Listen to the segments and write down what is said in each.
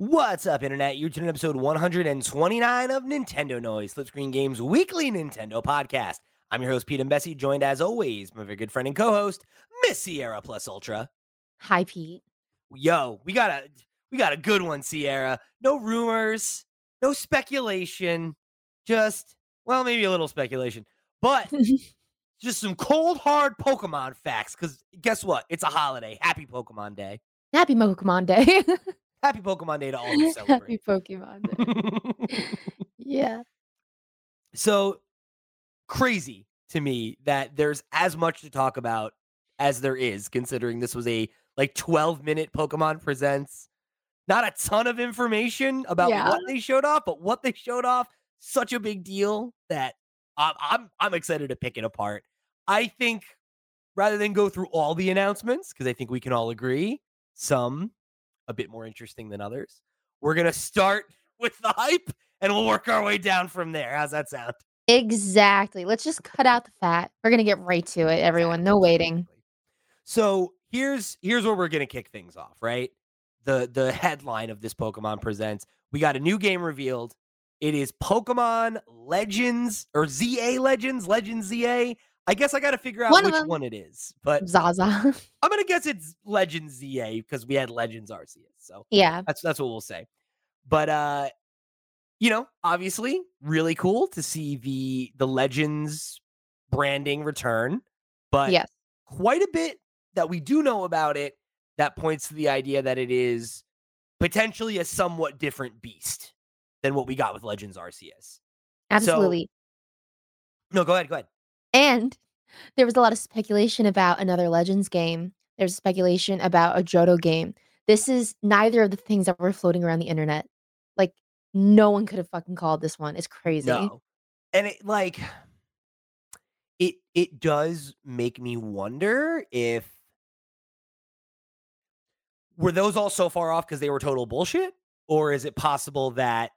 What's up, Internet? You're tuning in episode 129 of Nintendo Noise, Flip Screen Games weekly Nintendo podcast. I'm your host, Pete Imbesi, joined as always, my very good friend and co-host, Miss Sierra Plus Ultra. Hi, Pete. Yo, we got a we got a good one, Sierra. No rumors, no speculation, just well, maybe a little speculation, but just some cold hard Pokemon facts. Because guess what? It's a holiday. Happy Pokemon Day. Happy Pokemon Day. Happy Pokemon Day to all who Happy. Pokemon Day. yeah. so crazy to me that there's as much to talk about as there is, considering this was a like 12 minute Pokemon Presents. Not a ton of information about Yeah. what they showed off, but what they showed off, such a big deal that I'm I'm, I'm excited to pick it apart. I think rather than go through all the announcements, because I think we can all agree, some a bit more interesting than others. We're gonna start with the hype and we'll work our way down from there. How's that sound? Exactly. Let's just cut out the fat. We're gonna get right to it, everyone. No waiting. So here's here's where we're gonna kick things off, right? The the headline of this Pokemon Presents. We got a new game revealed. It is Pokemon Legends or ZA Legends, Legends ZA. I guess I got to figure out One which them. one it is, but Zaza. I'm gonna guess it's Legends ZA because we had Legends Arceus. So yeah. that's that's what we'll say. But uh you know, obviously, really cool to see the the Legends branding return, but Yes. quite a bit that we do know about it that points to the idea that it is potentially a somewhat different beast than what we got with Legends Arceus. Absolutely. No, go ahead, go ahead. And there was a lot of speculation about another Legends game. There's speculation about a Johto game. This is neither of the things that were floating around the internet. Like no one could have fucking called this one. It's crazy. No. And it like it it does make me wonder if were those all so far off because they were total bullshit? Or is it possible that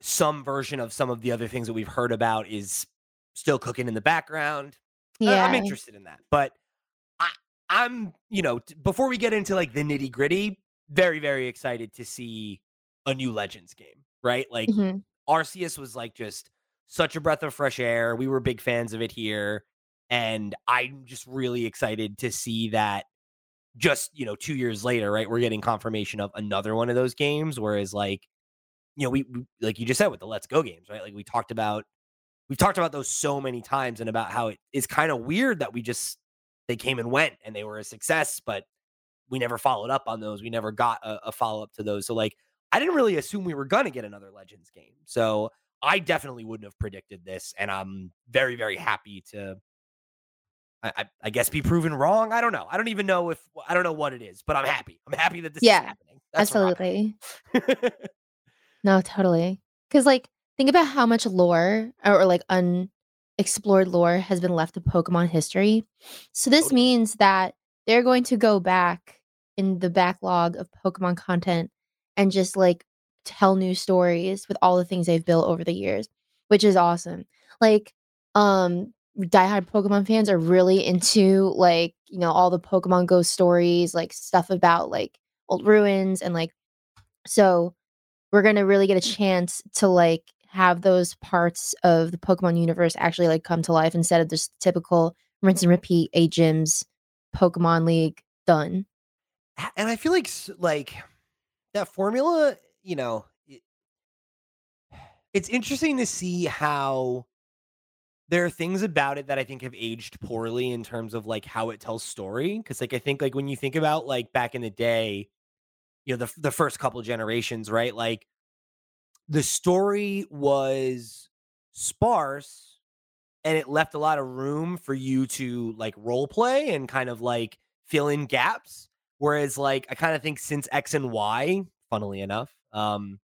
some version of some of the other things that we've heard about is still cooking in the background? I- Yeah. I'm interested in that. But I I'm, you know, t- before we get into like the nitty gritty, very, very excited to see a new Legends game, right? Like Mhm. Arceus was like just such a breath of fresh air. We were big fans of it here. And I'm just really excited to see that just, you know, two years later, right? We're getting confirmation of another one of those games. Whereas, like, you know, we, we like you just said with the Let's Go games, right? Like we talked about, we've talked about those so many times and about how it is kind of weird that we just, they came and went and they were a success, but we never followed up on those. We never got a, a follow up to those. So, like, I didn't really assume we were going to get another Legends game. So I definitely wouldn't have predicted this. And I'm very, very happy to, I, I, I guess, be proven wrong. I don't know. I don't even know if, I don't know what it is, but I'm happy. I'm happy that this Yeah, is happening. That's Absolutely. No, totally. Because, like, think about how much lore or, or, like unexplored lore has been left of Pokemon history. So, this Totally. means that they're going to go back in the backlog of Pokemon content and just like tell new stories with all the things they've built over the years, which is awesome. Like, um, diehard Pokemon fans are really into like, you know, all the Pokemon Go stories, like stuff about like old ruins and like, so we're going to really get a chance to like have those parts of the Pokemon universe actually like come to life instead of just typical rinse and repeat a gyms Pokemon League done. And I feel like like that formula, you know, it, it's interesting to see how there are things about it that I think have aged poorly in terms of like how it tells story. Because like I think like when you think about like back in the day, you know, the the first couple generations, right? Like the story was sparse and it left a lot of room for you to like role play and kind of like fill in gaps. Whereas like I kind of think since X and Y, funnily enough, um,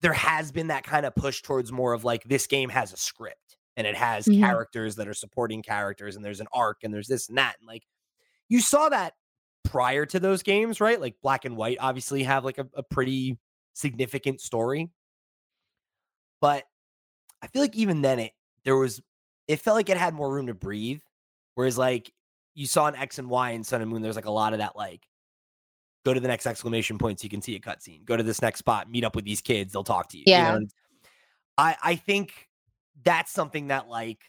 there has been that kind of push towards more of like this game has a script and it has Mhm. characters that are supporting characters and there's an arc and there's this and that. And like you saw that prior to those games, right? Like black and white obviously have like a, a pretty significant story. But I feel like even then it there was it felt like it had more room to breathe. Whereas like you saw an X and Y and Sun and Moon, there's like a lot of that like go to the next exclamation point so you can see a cutscene. Go to this next spot, meet up with these kids, they'll talk to you. Yeah. You know? I I think that's something that like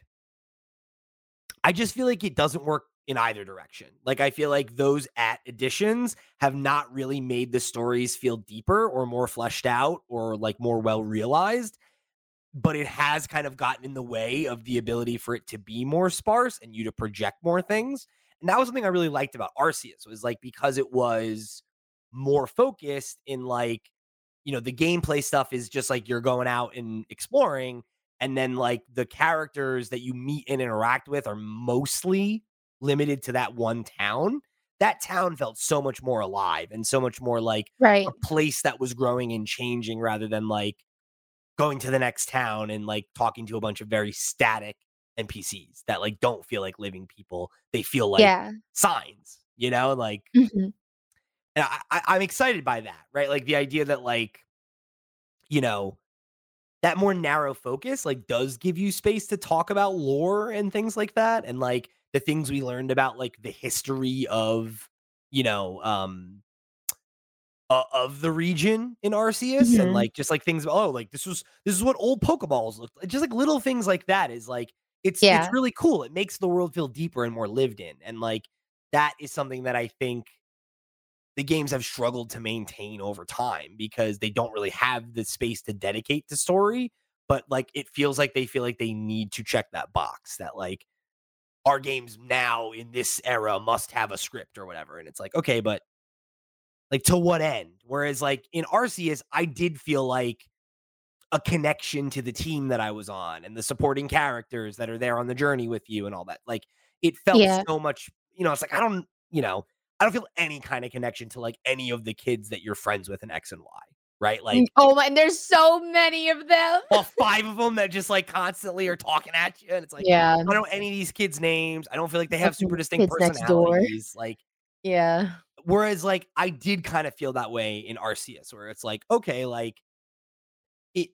I just feel like it doesn't work in either direction. Like I feel like those at additions have not really made the stories feel deeper or more fleshed out or like more well realized. But it has kind of gotten in the way of the ability for it to be more sparse and you to project more things. And that was something I really liked about Arceus was like because it was more focused in like, you know, the gameplay stuff is just like you're going out and exploring. And then like the characters that you meet and interact with are mostly limited to that one town. That town felt so much more alive and so much more like Right. a place that was growing and changing rather than like going to the next town and like talking to a bunch of very static NPCs that like don't feel like living people. They feel like yeah. signs, you know, like Mhm. and I, I, I'm excited by that, right? Like the idea that like, you know, that more narrow focus like does give you space to talk about lore and things like that, and like the things we learned about like the history of, you know, um, uh, of the region in Arceus, and Mhm. like just like things. Oh, like this was this is what old Pokeballs looked like. Just like little things like that is like it's Yeah. it's really cool. It makes the world feel deeper and more lived in, and like that is something that I think the games have struggled to maintain over time because they don't really have the space to dedicate to story. But like it feels like they feel like they need to check that box that like our games now in this era must have a script or whatever. And it's like, okay, but like to what end? Whereas like in Arceus, I did feel like a connection to the team that I was on and the supporting characters that are there on the journey with you and all that. Like it felt Yeah. so much, you know, it's like I don't, you know, I don't feel any kind of connection to like any of the kids that you're friends with in X and Y, right? Like oh my, and there's so many of them. all five of them that just like constantly are talking at you. And it's like, yeah. I don't know any of these kids' names. I don't feel like they have super distinct kids personalities. Like, Yeah. Whereas like I did kind of feel that way in Arceus, where it's like, okay, like it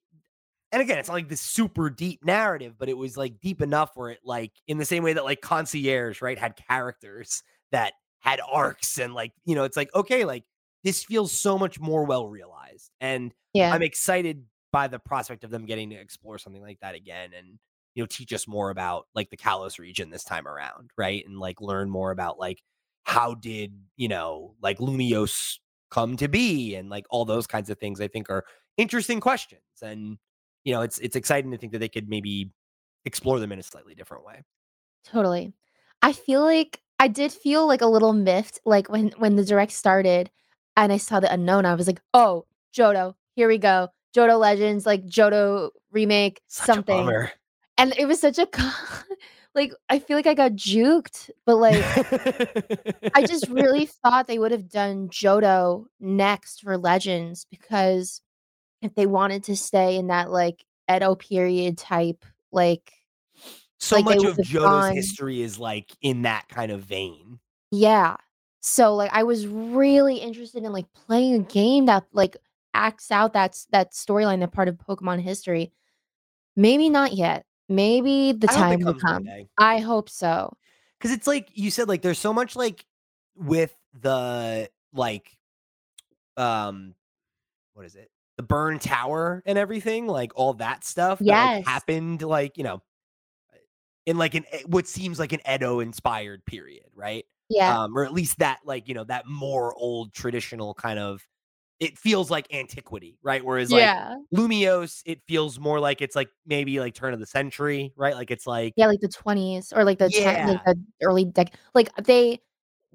and again, it's not like this super deep narrative, but it was like deep enough where it like in the same way that like concierge, right, had characters that had arcs and like, you know, it's like, okay, like this feels so much more well realized. And Yeah. I'm excited by the prospect of them getting to explore something like that again and you know teach us more about like the Kalos region this time around, right? And like learn more about like how did, you know, like Lumiose come to be and like all those kinds of things I think are interesting questions and you know, it's it's exciting to think that they could maybe explore them in a slightly different way. Totally. I feel like I did feel like a little miffed, like when when the direct started and I saw the unknown, I was like, oh, Johto, here we go. Johto Legends, like Johto remake, Such something. And it was such a like I feel like I got juked, but like I just really thought they would have done Johto next for Legends because if they wanted to stay in that like Edo period type, like so like, much of Johto's gone- history is like in that kind of vein. Yeah. So like I was really interested in like playing a game that like acts out that's that storyline, that part of Pokemon history. Maybe not yet. Maybe the I hope it time will come. I hope so. because it's like you said like there's so much like with the like um what is it the burn tower and everything like all that stuff that like, happened like you know in like an what seems like an edo inspired period right Yeah. um or at least that like you know that more old traditional kind of it feels like antiquity right whereas like yeah. lumiose it feels more like it's like maybe like turn of the century right like it's like Yeah, like the 20s or like the 10, Yeah. like the early dec like they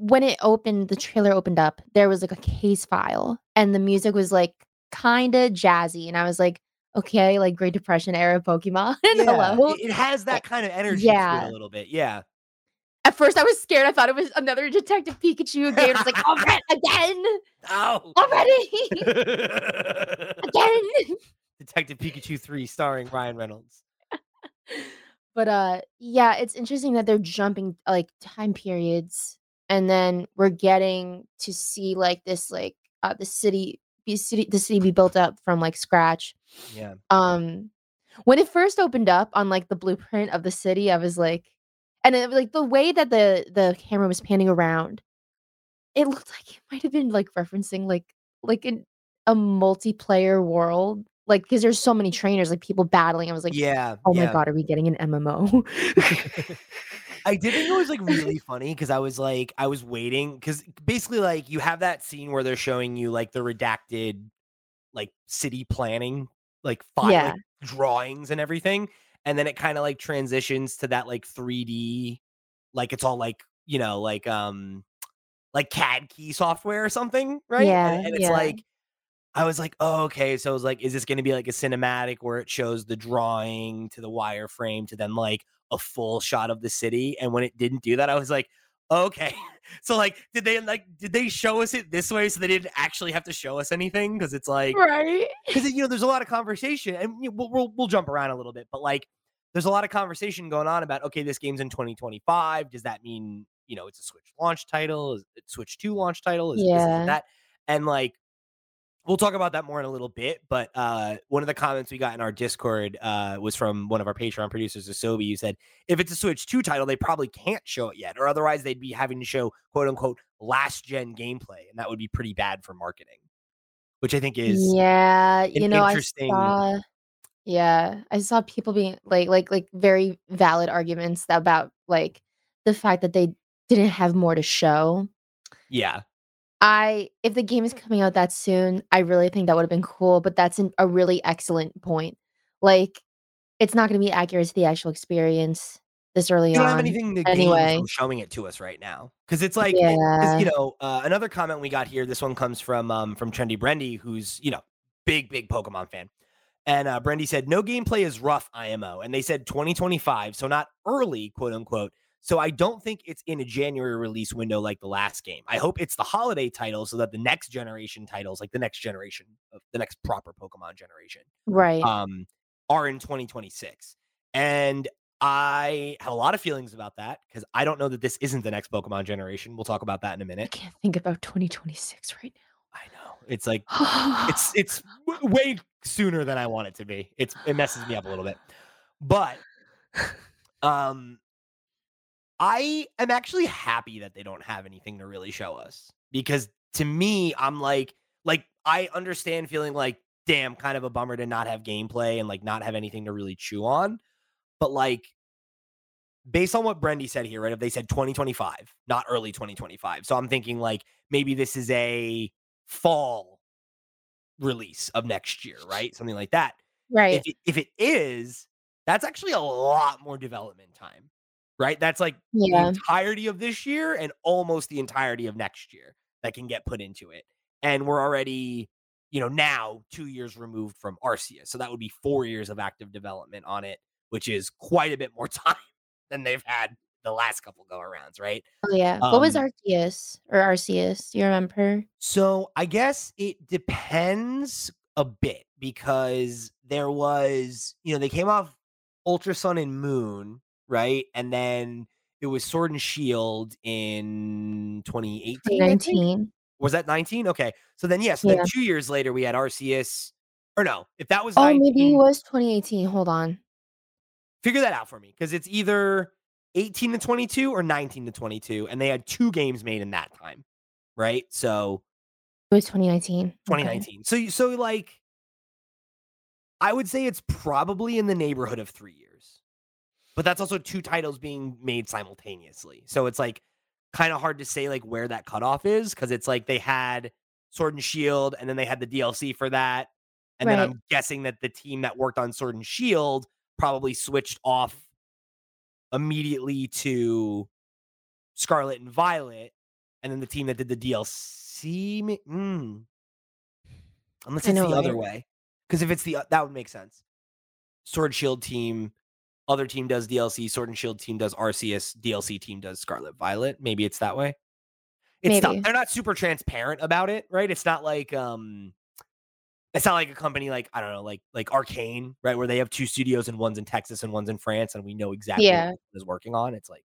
when it opened, the trailer opened up, there was like a case file and the music was like kind of jazzy and I was like, okay, like Great Depression era Pokemon. yeah, Hello. it, it has that kind of energy to it yeah. a little bit yeah At first, I was scared. I thought it was another Detective Pikachu game. I was like, man, again, Oh. already, again. Detective Pikachu 3 starring Ryan Reynolds. But uh, yeah, it's interesting that they're jumping like time periods, and then we're getting to see like this, like uh, the city, be city, the city be built up from like scratch. Yeah. Um, when it first opened up on like the blueprint of the city, I was like, and it, like the way that the the camera was panning around it looked like it might have been, like, referencing, like like, in a multiplayer world, like because there's so many trainers, like, people battling, I was like, Yeah, "Oh my god, are we getting an MMO?" I did think it was, like, really funny because I was, like I was waiting because basically, like, you have that scene where they're showing you, like, the redacted, like, city planning, like, fi Yeah. like, drawings and everything, and then it kinda, like, transitions to that, like, 3D, like, it's all, like, you know, like, um, like, CAD key software or something, right? Yeah, And and it's yeah. like I was like, "Oh, okay." So I was like, "Is this gonna be like a cinematic where it shows the drawing to the wireframe to then, like, a full shot of the city?" And when it didn't do that, I was like, "Okay." So, like, did they, like did they show us it this way so they didn't actually have to show us anything? Because it's like right because you know, there's a lot of conversation, and, you we'll we'll we'll jump around a little bit, but, like, there's a lot of conversation going on about, "Okay, this game's in 2025. Does that mean, you know, it's a Switch launch title? Is it Switch 2 launch title? Is this, is it Yeah. that?" And, like we'll talk about that more in a little bit, but, uh, one of the comments we got in our Discord, uh, was from one of our Patreon producers, Asobi, who said, "If it's a Switch 2 title, they probably can't show it yet, or otherwise they'd be having to show, quote, unquote last gen gameplay,' and that would be pretty bad for marketing." Which I think is Yeah, you know, I interesting saw yeah, I saw people being like like like, very valid arguments about, like, the fact that they didn't have more to show. Yeah. I if the game is coming out that soon, I really think that would've been cool, but that's an a really excellent point. Like, it's not gonna be accurate to the actual experience this early You don't have anything to gain anyway. from showing it to us right now because it's like 'cause, you know, uh, another comment we got here, this one comes from, um, from Trendy Brendy, who's, you know, big, big Pokemon fan. And, uh, Brendy said, "No gameplay is rough, IMO," and they said 2025, so not "early," quote, unquote. "So I don't think it's in a January release window like the last game. I hope it's the holiday title so that the next generation titles, like the next generation of the next proper Pokemon generation, Right. um, are in 2026." And I have a lot of feelings about that because I don't know that this isn't the next Pokemon generation. We'll talk about that in a minute. I can't think about 2026 right now. I know. It's like it's it's w way sooner than I want it to be. It's it messes me up a little bit. But um I am actually happy that they don't have anything to really show us, because to me, I'm like like, I understand feeling like, "Damn, kind of a bummer to not have gameplay and, like, not have anything to really chew on." But, like based on what Brendy said here, right, if they said 2025, not early 2025. So I'm thinking, like, maybe this is a fall release of next year, right? Something like that. If Right. it if it is, that's actually a lot more development time, right? That's, like, the Yeah. entirety of this year and almost the entirety of next year that can get put into it. And we're already, you know, now 2 years removed from Arceus, so that would be 4 years of active development on it, which is quite a bit more time than they've had the last couple go-arounds, right? Oh, yeah. What was Um Arceus or Arceus? Do you remember? So, I guess it depends a bit because there was you know, they came off Ultra Sun and Moon, right? And then it was Sword and Shield in 2018, I think? 2019. Was that 19? Okay. So then, yeah, so then Yeah. 2 years later, we had Arceus or no, if that was Oh, maybe it was 2018, hold on. Figure that out for me because it's either 18 to 22 or 19 to 22, and they had 2 games made in that time, right? So It was 2019. Okay. 2019. So you so, like I would say it's probably in the neighborhood of 3 years. But that's also 2 titles being made simultaneously. So it's, like, kinda hard to say, like, where that cutoff is because it's like they had Sword and Shield, and then they had the DLC for that, and then I'm guessing that the team that worked on Sword and Shield probably switched off immediately to Scarlet and Violet, and then the team that did the DLC mm. Unless I it's know, the other way. Because if it's the that would make sense. Sword Shield team, other team does DLC, Sword and Shield team does Arceus, DLC team does Scarlet Violet. Maybe it's that way? It's. Maybe. They're not super transparent about it, right? It's not like, um it's not like a company like, I don't know, like like Arkane, right? Where they have 2 studios and one's in Texas and one's in France, and we know exactly what Yeah. is working on. It's like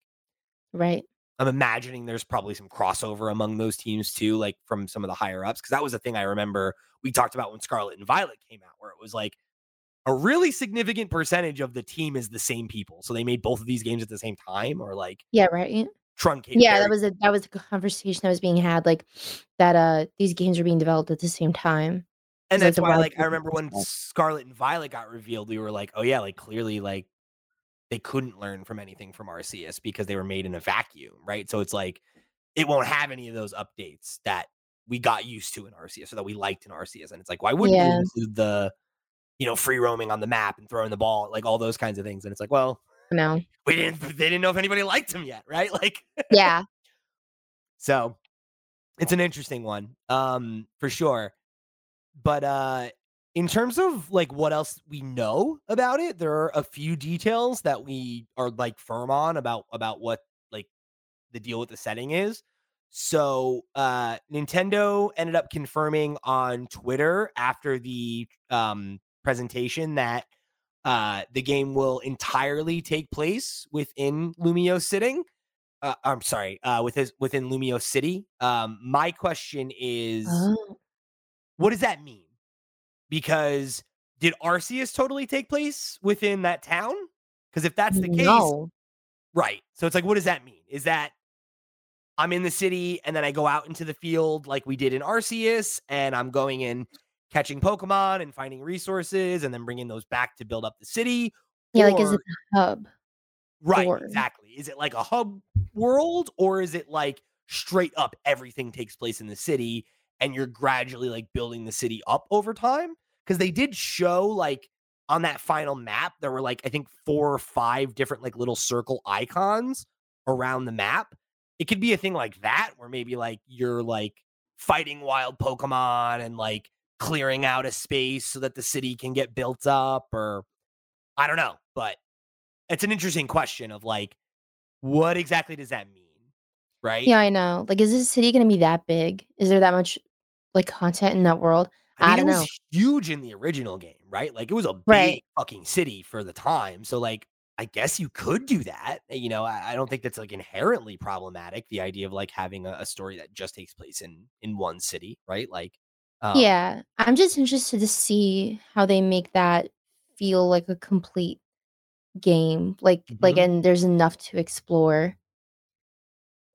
Right. I'm imagining there's probably some crossover among those teams too, like, from some of the higher ups, because that was the thing I remember we talked about when Scarlet and Violet came out, where it was like a really significant percentage of the team is the same people. So they made both of these games at the same time or, like Yeah, right. truncated. Yeah, that was a that was a conversation that was being had, like that. Uh, these games were being developed at the same time. and that's the why like I remember when. Scarlet and Violet got revealed, we were like, oh yeah, like clearly like they couldn't learn from anything from Arceus because they were made in a vacuum, right? So it's like it won't have any of those updates that we got used to in Arceus or that we liked in Arceus. And it's like, why wouldn't Yeah. you include the you know free roaming on the map and throwing the ball, like all those kinds of things? And it's like, well, No, we didn't they didn't know if anybody liked him yet, right? Like yeah, so it's an interesting one, um, for sure. But uh in terms of like what else we know about it, there are a few details that we are like firm on about about what like the deal with the setting is. So uh Nintendo ended up confirming on Twitter after the um presentation that uh the game will entirely take place within Lumiose City. uh, I'm sorry, uh, with his within Lumiose City. Um, my question is, oh, what does that mean? Because did Arceus totally take place within that town? Because if that's the case, no, right? So it's like, what does that mean? Is that I'm in the city and then I go out into the field like we did in Arceus, and I'm going in catching Pokemon and finding resources, and then bringing those back to build up the city? yeah, like is it a hub? Right, Or- exactly. Is it like a hub world or is it like straight up everything takes place in the city and you're gradually like building the city up over time? Because they did show like on that final map, there were like I think four or five different like little circle icons around the map. It could be a thing like that where maybe like you're like fighting wild Pokemon and like clearing out a space so that the city can get built up or I don't know, but it's an interesting question of like what exactly does that mean? Right? Yeah, I know. Like, is this city gonna be that big? Is there that much like content in that world? I, mean, I don't it was know. huge in the original game, right? Like it was a big Right. fucking city for the time. So like I guess you could do that. Eh, you know, I, I don't think that's like inherently problematic. The idea of like having a, a story that just takes place in in one city, right? Like, um, Yeah, I'm just interested to see how they make that feel like a complete game. Like like Mhm. and there's enough to explore.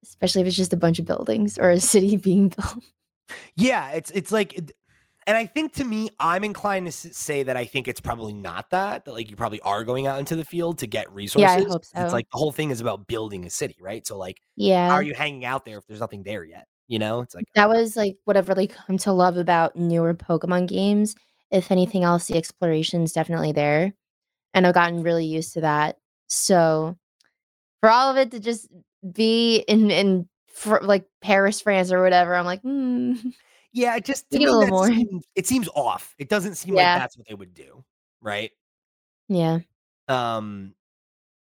Especially if it's just a bunch of buildings or a city being built. Yeah, it's it's like, and I think to me, I'm inclined to say that I think it's probably not that. That like you probably are going out into the field to get resources. Yeah, I hope so. It's like the whole thing is about building a city, right? So like, yeah. how are you hanging out there if there's nothing there yet? You know, it's like That was like what I've really come to love about newer Pokemon games. If anything else, the exploration's definitely there. And I've gotten really used to that. So for all of it to just be in in fr- like Paris, France or whatever, I'm like, hmm. yeah, it just it a little more. seems- it seems off. It doesn't seem Yeah. like that's what they would do, right? Yeah. Um,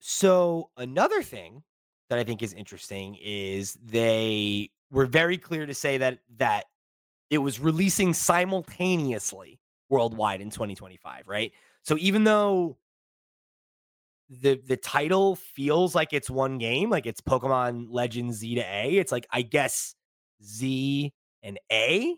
so another thing that I think is interesting is they were very clear to say that that it was releasing simultaneously worldwide in 2025, right? So even though the the title feels like it's one game, like it's Pokemon Legends Z to A, it's like I guess Z and A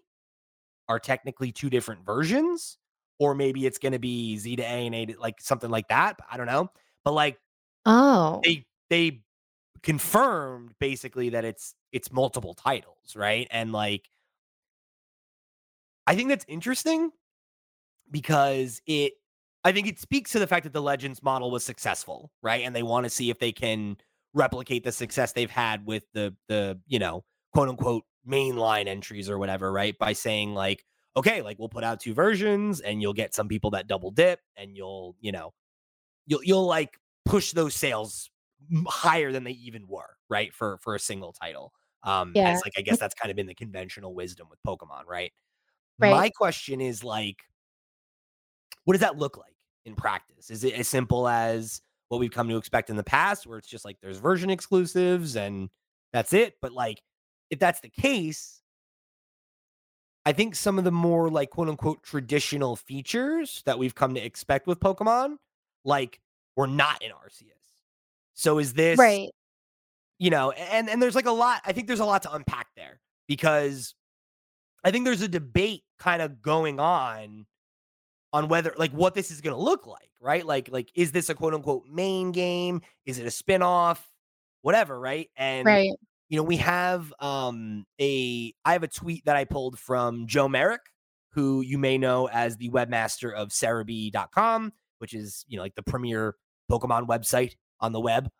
are technically two different versions, or maybe it's going to be Z to A and A to like something like that. I don't know, but like Oh. they they confirmed basically that it's it's multiple titles, right? And like I think that's interesting because it I think it speaks to the fact that the Legends model was successful, right? And they want to see if they can replicate the success they've had with the the, you know, quote unquote mainline entries or whatever, right? By saying like, okay, like we'll put out two versions and you'll get some people that double dip and you'll, you know, you'll you'll like push those sales higher than they even were, right? For for a single title. Um Yeah. as like I guess that's kind of been the conventional wisdom with Pokemon, right? Right. My question is like what does that look like in practice? Is it as simple as what we've come to expect in the past where it's just like there's version exclusives and that's it? But like if that's the case, I think some of the more like quote unquote traditional features that we've come to expect with Pokemon, like were not in Arceus. So is this Right. you know, and and there's like a lot. I think there's a lot to unpack there because I think there's a debate kind of going on on whether like what this is going to look like, right? Like like is this a quote unquote main game? Is it a spin-off? whatever, right? And Right. you know, we have um a I have a tweet that I pulled from Joe Merrick, who you may know as the webmaster of Serebii.com, which is, you know, like the premier Pokemon website on the web.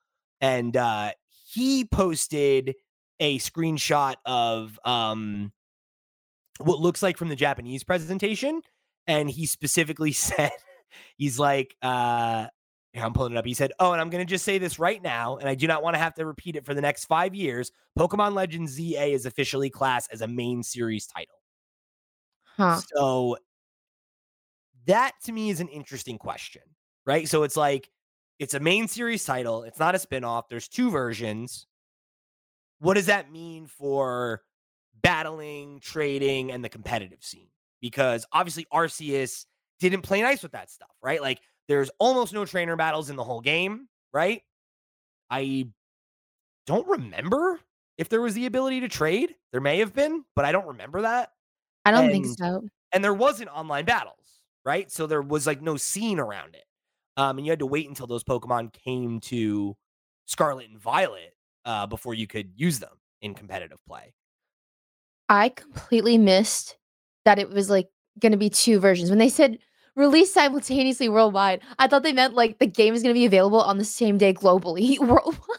And uh he posted a screenshot of um what looks like from the Japanese presentation. And he specifically said, he's like, uh, here, I'm pulling it up. He said, Oh, and I'm going to just say this right now, and I do not want to have to repeat it for the next five years. Pokemon Legends ZA is officially classed as a main series title. Huh. So that to me is an interesting question, right? So it's like, it's a main series title, it's not a spinoff. There's two versions. What does that mean for battling, trading, and the competitive scene? Because obviously Arceus didn't play nice with that stuff, right? Like there's almost no trainer battles in the whole game, right? I don't remember if there was the ability to trade. There may have been, but I don't remember that. I don't think so. And there wasn't online battles, right? So there was like no scene around it. Um, and you had to wait until those Pokemon came to Scarlet and Violet uh, before you could use them in competitive play. I completely missed that it was like going to be two versions. When they said release simultaneously worldwide, I thought they meant like the game is going to be available on the same day globally worldwide.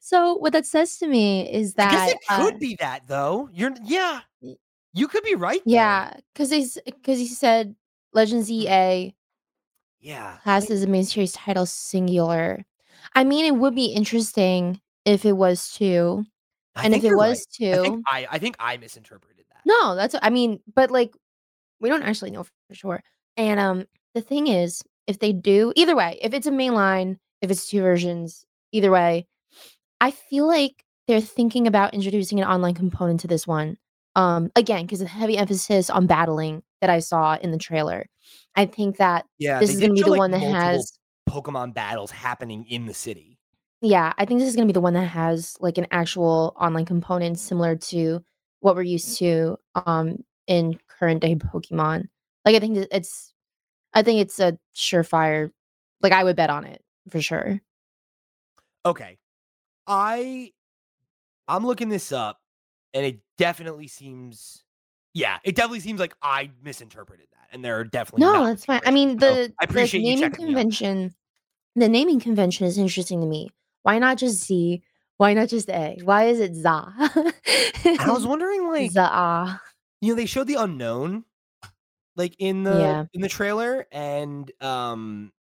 so what that says to me is that I guess it could uh, be that though. You're yeah, you could be right. yeah, because they because he said Legends ZA yeah. class is a main series title singular. I mean, it would be interesting if it was two, I and if it was right. I two, think I, I think I misinterpreted that. No, that's I mean, but like we don't actually know for sure. And um the thing is, if they do either way, if it's a main line, if it's two versions, either way, I feel like they're thinking about introducing an online component to this one. Um again, because of the heavy emphasis on battling that I saw in the trailer. I think that Yeah, this is gonna be the like, one that has Pokemon battles happening in the city. yeah, I think this is gonna be the one that has like an actual online component similar to what we're used to um in current day Pokemon. Like I think it's I think it's a surefire like I would bet on it for sure. Okay. I I'm looking this up and it definitely seems yeah, it definitely seems like I misinterpreted that. And there are definitely No, that's fine. I mean So, the I appreciate you naming checking me on that. convention the naming convention is interesting to me. Why not just Z? Why not just A? Why is it Za? I was wondering like Za. you know they showed the unknown like in the Yeah. in the trailer and um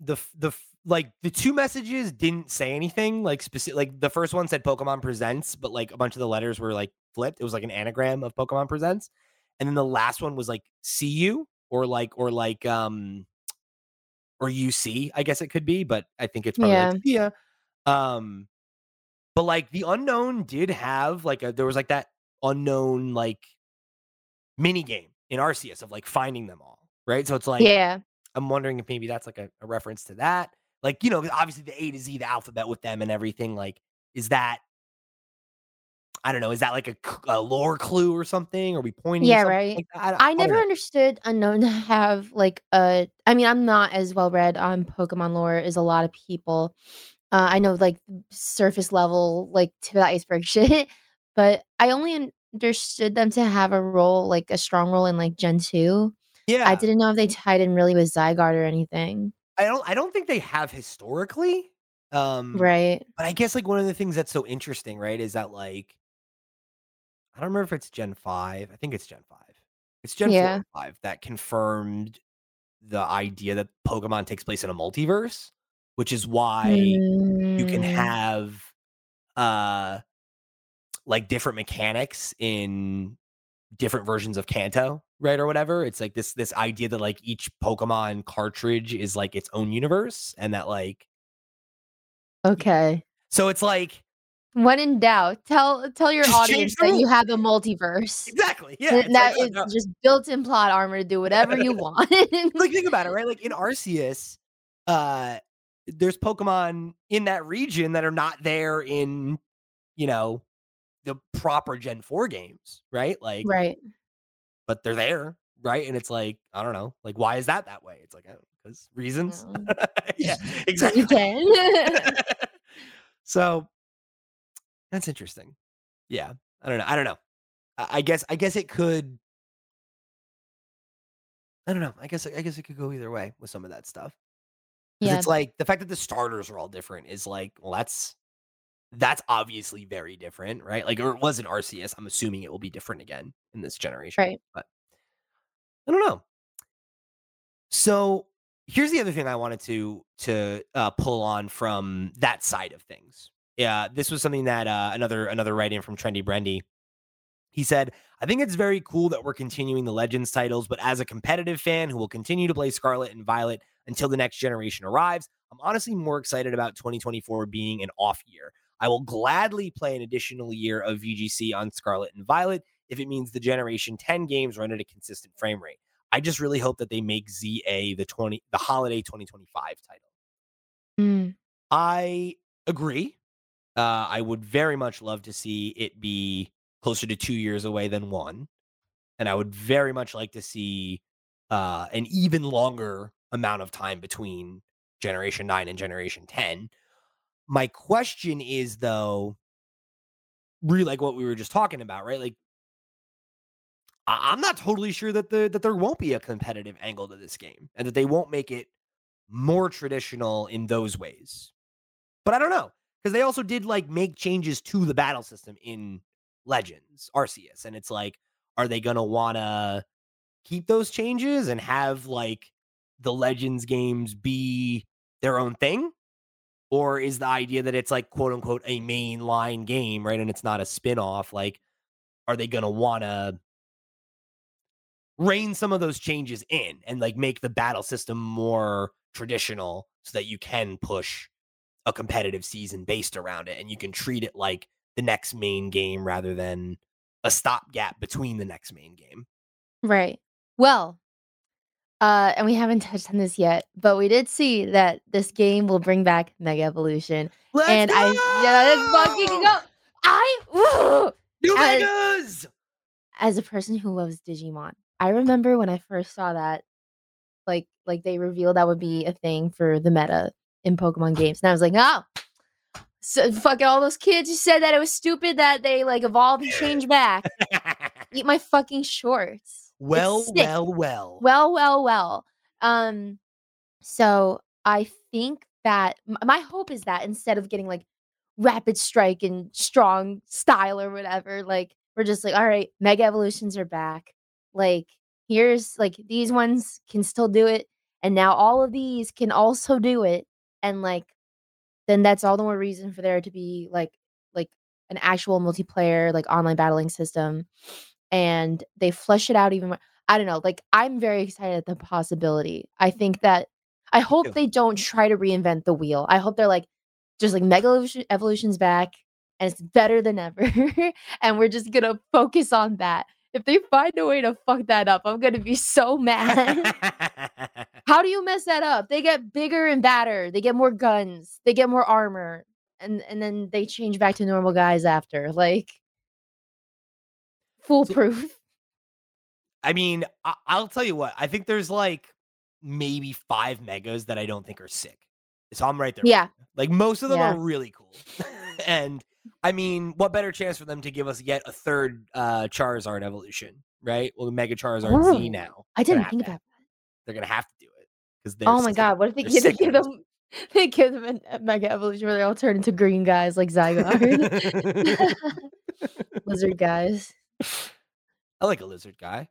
the the like the two messages didn't say anything like specific like the first one said pokemon presents but like a bunch of the letters were like flipped it was like an anagram of pokemon presents and then the last one was like see you or like or like um or you see i guess it could be but i think it's probably like yeah um but like the unknown did have like a there was like that unknown like mini game in Arceus of like finding them all, right? So it's like yeah. I'm wondering if maybe that's like a, a reference to that. Like, you know, obviously the A to Z, the alphabet with them and everything. Like, is that I don't know, is that like a lore clue or something? Are we pointing? to Yeah, something right. Like that? I, I never know. understood unknown to have like a. I mean, I'm not as well read on Pokemon lore as a lot of people. Uh, I know like surface level, like tip of the iceberg shit, but I only understood them to have a role, like a strong role in like Gen two. Yeah, I didn't know if they tied in really with Zygarde or anything. I don't. I don't think they have historically. Um, Right. But I guess like one of the things that's so interesting, right, is that like I don't remember if it's Gen 5. I think it's Gen 5. It's Gen 4 Yeah. or 5 that confirmed the idea that Pokemon takes place in a multiverse, which is why you can Mm, have uh like different mechanics in different versions of Kanto, right? Or whatever. It's like this this idea that like each Pokemon cartridge is like its own universe and that like Okay. so it's like When in doubt, tell tell your Just audience that you have a multiverse. exactly. Yeah. It's that like, is oh, no. just built-in plot armor to do whatever you want. like think about it, right? Like in Arceus, uh there's Pokemon in that region that are not there in, you know, the proper Gen 4 games, right? Like, right. but they're there, right? And it's like, I don't know, like why is that that way? It's like, because reasons. No. yeah, exactly. you can. so that's interesting. Yeah. I don't know. I don't know. I, I guess I guess it could I don't know. I guess I guess it could go either way with some of that stuff. Yeah. it's like the fact that the starters are all different is like, well, that's that's obviously very different, right? Like, or it was an Arceus. I'm assuming it will be different again in this generation. Right. But I don't know. So here's the other thing I wanted to to uh, pull on from that side of things. Yeah, this was something that uh, another another write in from Trendy Brendy. He said, I think it's very cool that we're continuing the Legends titles, but as a competitive fan who will continue to play Scarlet and Violet until the next generation arrives, I'm honestly more excited about 2024 being an off year. I will gladly play an additional year of VGC on Scarlet and Violet if it means the Generation 10 games run at a consistent frame rate. I just really hope that they make ZA the 20 the holiday 2025 title. Mm, I agree. Uh, I would very much love to see it be closer to two years away than one. And I would very much like to see uh, an even longer amount of time between Generation 9 and Generation 10. My question is, though, really like what we were just talking about, right? Like, I- I'm not totally sure that the that there won't be a competitive angle to this game and that they won't make it more traditional in those ways. But I don't know because they also did like make changes to the battle system in Legends Arceus, and it's like, are they gonna wanna keep those changes and have like the Legends games be their own thing? Or is the idea that it's like quote unquote a mainline game, right? And it's not a spin-off, like, are they gonna wanna rein some of those changes in and like make the battle system more traditional so that you can push a competitive season based around it and you can treat it like the next main game rather than a stopgap between the next main game. right. Well, uh, and we haven't touched on this yet, but we did see that this game will bring back Mega Evolution. Let's and I yeah, let's fucking go. I woo! New as- Megas! as a person who loves Digimon, I remember when I first saw that, like like they revealed that would be a thing for the meta in Pokemon games, and I was like, oh, so fucking all those kids who said that it was stupid that they like evolved and changed back. Eat my fucking shorts. Well, well, well. well, well, well. Um, so I think that my hope is that instead of getting like rapid strike and strong style or whatever, like we're just like, all right, mega evolutions are back. Like here's like these ones can still do it, and now all of these can also do it, and like then that's all the more reason for there to be like like an actual multiplayer like online battling system and they flesh it out even more i don't know like i'm very excited at the possibility. I think that i hope they don't try to reinvent the wheel. I hope they're like just like mega evolution evolution's back and it's better than ever and we're just gonna focus on that if they find a way to fuck that up i'm gonna be so mad how do you mess that up? They get bigger and badder. They get more guns. They get more armor. And and then they change back to normal guys after. Like foolproof. I mean, I- I'll tell you what. I think there's like maybe five megas that I don't think are sick. So I'm right there. Yeah. Like most of them Yeah. are really cool. and I mean, what better chance for them to give us yet a third uh Charizard evolution, right? Well, the Mega Charizard Ooh, Z now. I didn't think about that. They're gonna have to do it because Oh my god, what if they give, them they give them a mega evolution where they all turn into green guys like Zygarde. Lizard guys. I like a lizard guy.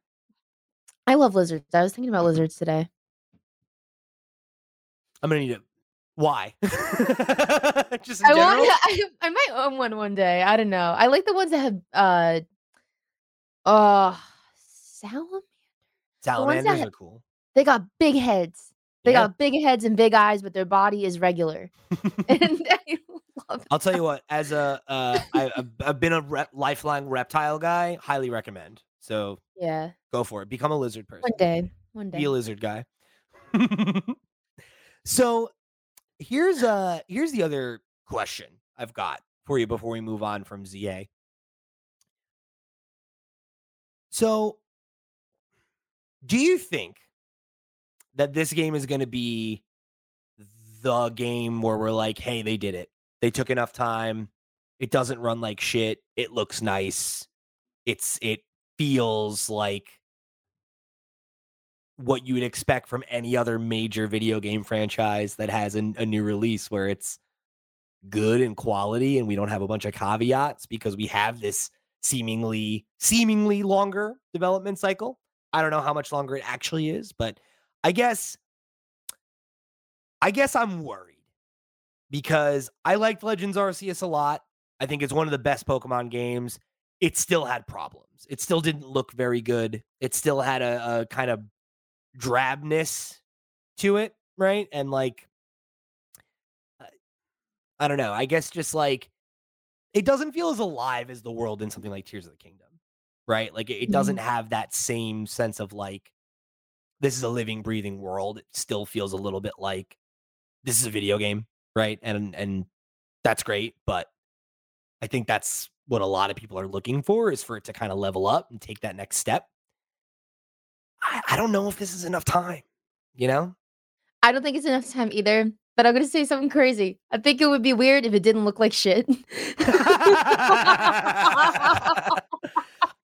I love lizards. I was thinking about lizards today. I'm gonna need it. Why? Just in I general. want I, I might own one one day. I don't know. I like the ones that have uh uh salam ones that Salamanders are cool. They got big heads. They Yeah. got big heads and big eyes, but their body is regular. and I love I'll tell you what. As a, uh, I, I've, I've been a rep, lifelong reptile guy. Highly recommend. So Yeah. go for it. Become a lizard person. One day. One day. Be a lizard guy. so here's uh here's the other question I've got for you before we move on from ZA. So do you think that this game is going to be the game where we're like, hey, they did it. They took enough time. It doesn't run like shit. It looks nice. It's it feels like what you would expect from any other major video game franchise that has a, new release where it's good and quality and we don't have a bunch of caveats because we have this seemingly seemingly longer development cycle. I don't know how much longer it actually is, but I guess I guess I'm worried because I liked Legends Arceus a lot. I think it's one of the best Pokemon games. It still had problems. It still didn't look very good. It still had a, a kind of drabness to it, right? And like I don't know. I guess just like it doesn't feel as alive as the world in something like Tears of the Kingdom, right? Like it, doesn't Mhm. have that same sense of like this is a living, breathing world. It still feels a little bit like this is a video game, right? And and that's great, but I think that's what a lot of people are looking for is for it to kind of level up and take that next step. I, I don't know if this is enough time, you know? I don't think it's enough time either, but I'm gonna say something crazy. I think it would be weird if it didn't look like shit.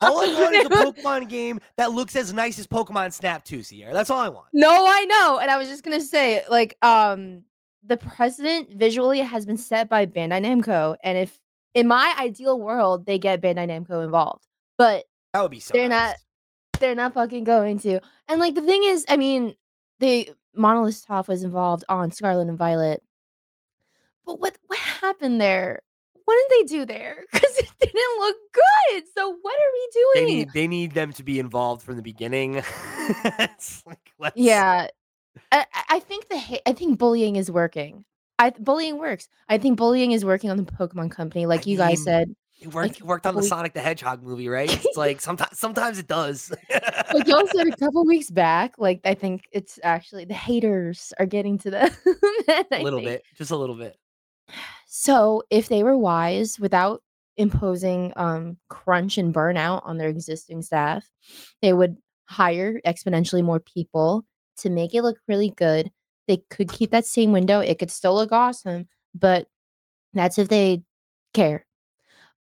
all I want is a Pokemon game that looks as nice as Pokemon Snap 2, Sierra. That's all I want. No, I know. And I was just gonna say, like, um, the president visually has been set by Bandai Namco, and if in my ideal world they get Bandai Namco involved, but That would be so They're nice. not- they're not fucking going to. And like the thing is, I mean, they Monolith Soft was involved on Scarlet and Violet, but what what happened there? What did they do there? Because it didn't look good. So what are we They doing? need they need them to be involved from the beginning. it's like Yeah, I, I- think the I think bullying is working. I bullying works. I think bullying is working on the Pokemon Company, like I you guys said. It worked, like, worked on the Sonic the Hedgehog movie, right? It's like sometimes sometimes it does. Like y'all said a couple weeks back, like I think it's actually the haters are getting to them. a little bit, just a little bit. So if they were wise without imposing um crunch and burnout on their existing staff, they would hire exponentially more people to make it look really good. They could keep that same window. It could still look awesome, but that's if they care.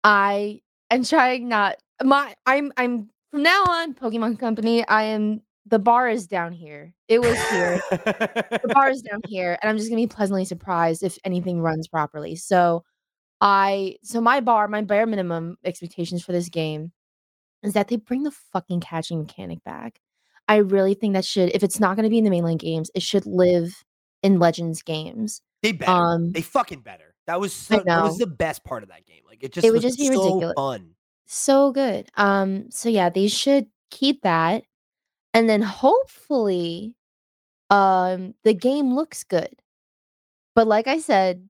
I am trying not my I'm I'm from now on Pokemon Company, I am the bar is down here. It was here the bar is down here and i'm just gonna be pleasantly surprised if anything runs properly so i so my bar my bare minimum expectations for this game is that they bring the fucking catching mechanic back i really think that should if it's not going to be in the mainline games it should live in legends games they better. um they fucking better. That was so, that was the best part of that game. Like it just It would was just be so ridiculous. fun. so good um so yeah they should keep that and then hopefully um the game looks good but like i said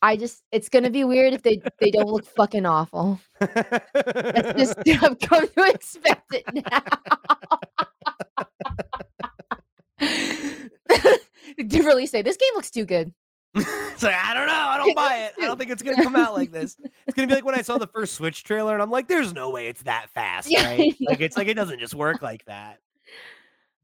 i just it's gonna be weird if they they don't look fucking awful that's just i've come to expect it now differently say this game looks too good it's like I don't know. I don't buy it. I don't think it's gonna come out like this. It's gonna be like when I saw the first Switch trailer, and I'm like, "There's no way it's that fast." Yeah, right? Like it's like it doesn't just work like that.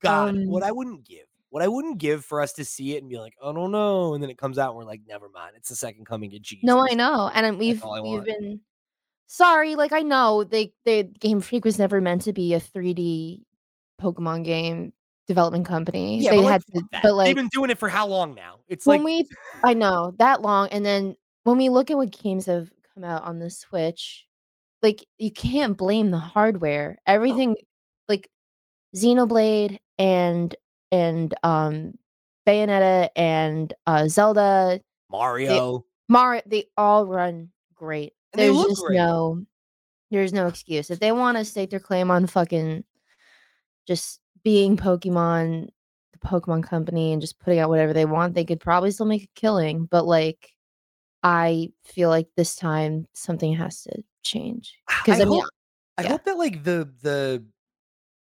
God, what Um, I wouldn't give, what I wouldn't give for us to see it and be like, "I don't know," and then it comes out, and we're like, "Never mind, it's the second coming of Jesus." no i know and we've we've been sorry like i know they they game freak was never meant to be a 3d pokemon game development company Yeah, they but, like, had to that. but like they've been doing it for how long now? It's when like we I know that long, and then when we look at what games have come out on the Switch, like you can't blame the hardware. Everything, like Xenoblade and and um Bayonetta and uh Zelda, Mario. Mario, they all run great. And they There's just great. no, there's no excuse if they want to stake their claim on fucking just being Pokemon, the Pokemon Company, and just putting out whatever they want. They could probably still make a killing, but like, I feel like this time something has to change because I I, mean, hope- I hope that like the the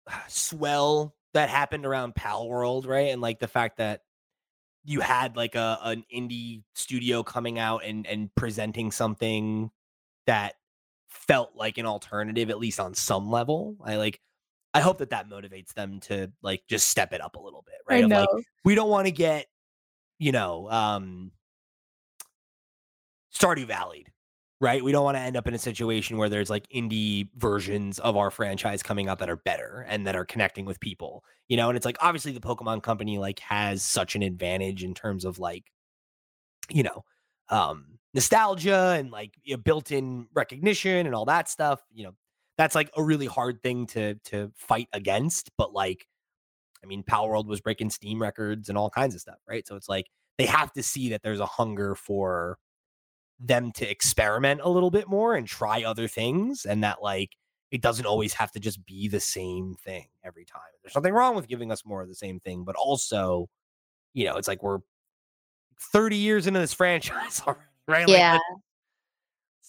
swell that happened around Palworld, right? And like the fact that you had like a an indie studio coming out and and presenting something that felt like an alternative at least on some level. I like I hope that that motivates them to like just step it up a little bit, right? I Of, know. like we don't want to get you know um Stardew Valley, right? We don't want to end up in a situation where there's like indie versions of our franchise coming out that are better and that are connecting with people, you know? And it's like obviously the Pokemon company like has such an advantage in terms of like, you know, um, nostalgia and like you know, built-in recognition and all that stuff. You know, that's like a really hard thing to to fight against. But like, I mean, Palworld was breaking Steam records and all kinds of stuff, right? So it's like they have to see that there's a hunger for them to experiment a little bit more and try other things, and that like it doesn't always have to just be the same thing every time. There's nothing wrong with giving us more of the same thing, but also, you know, it's like we're 30 years into this franchise already, right? Yeah. Like, let's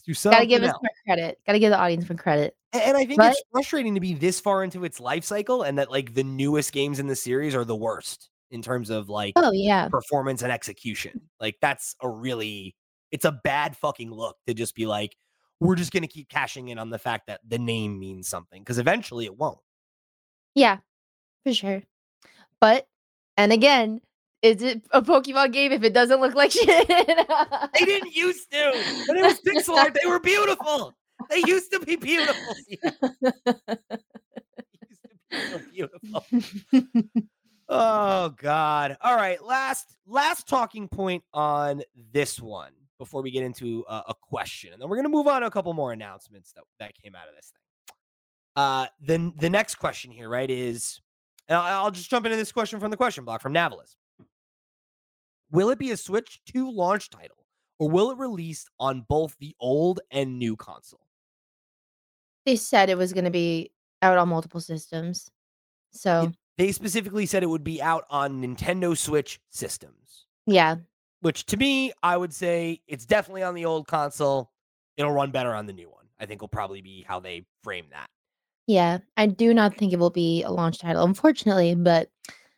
do something. Gotta give us more credit. Gotta give the audience more credit. A- And I think But- it's frustrating to be this far into its life cycle and that like the newest games in the series are the worst in terms of like Oh yeah. performance and execution. Like that's a really it's a bad fucking look to just be like we're just to keep cashing in on the fact that the name means something because eventually it won't. Yeah. For sure. But and again, is it a Pokemon game if it doesn't look like shit? They didn't used to. When it was pixel art, they were beautiful. They used to be beautiful. Yeah, used to be beautiful. Oh God! All right, last last talking point on this one before we get into a, a question, and then we're gonna move on to a couple more announcements that that came out of this thing. Uh, then the next question here, right, is and I'll, I'll just jump into this question from the question block from Navalis. Will it be a Switch 2 launch title, or will it release on both the old and new console? they said it was gonna be out on multiple systems. So They specifically said it would be out on Nintendo Switch systems. yeah. which to me, I would say it's definitely on the old console. It'll run better on the new one. I think will probably be how they frame that. Yeah. I do not think it will be a launch title, unfortunately, but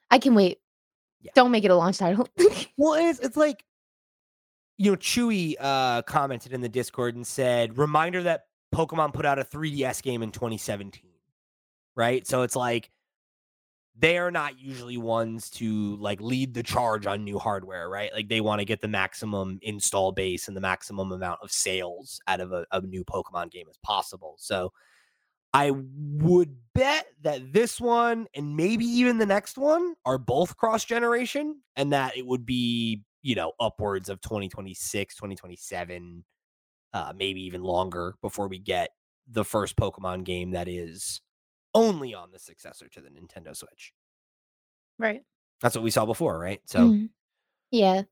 I can wait. Yeah. Don't make it a launch title. Well, it's it's like you know, Chewy uh commented in the Discord and said, reminder that Pokemon put out a 3DS game in 2017. Right? So it's like they are not usually ones to like lead the charge on new hardware, right? Like they want to get the maximum install base and the maximum amount of sales out of a, a new Pokemon game as possible. So I would bet that this one and maybe even the next one are both cross generation and that it would be, you know, upwards of 2026, 2027, uh, maybe even longer before we get the first Pokemon game that is only on the successor to the Nintendo Switch. right. That's what we saw before, right? So Mhm. Yeah.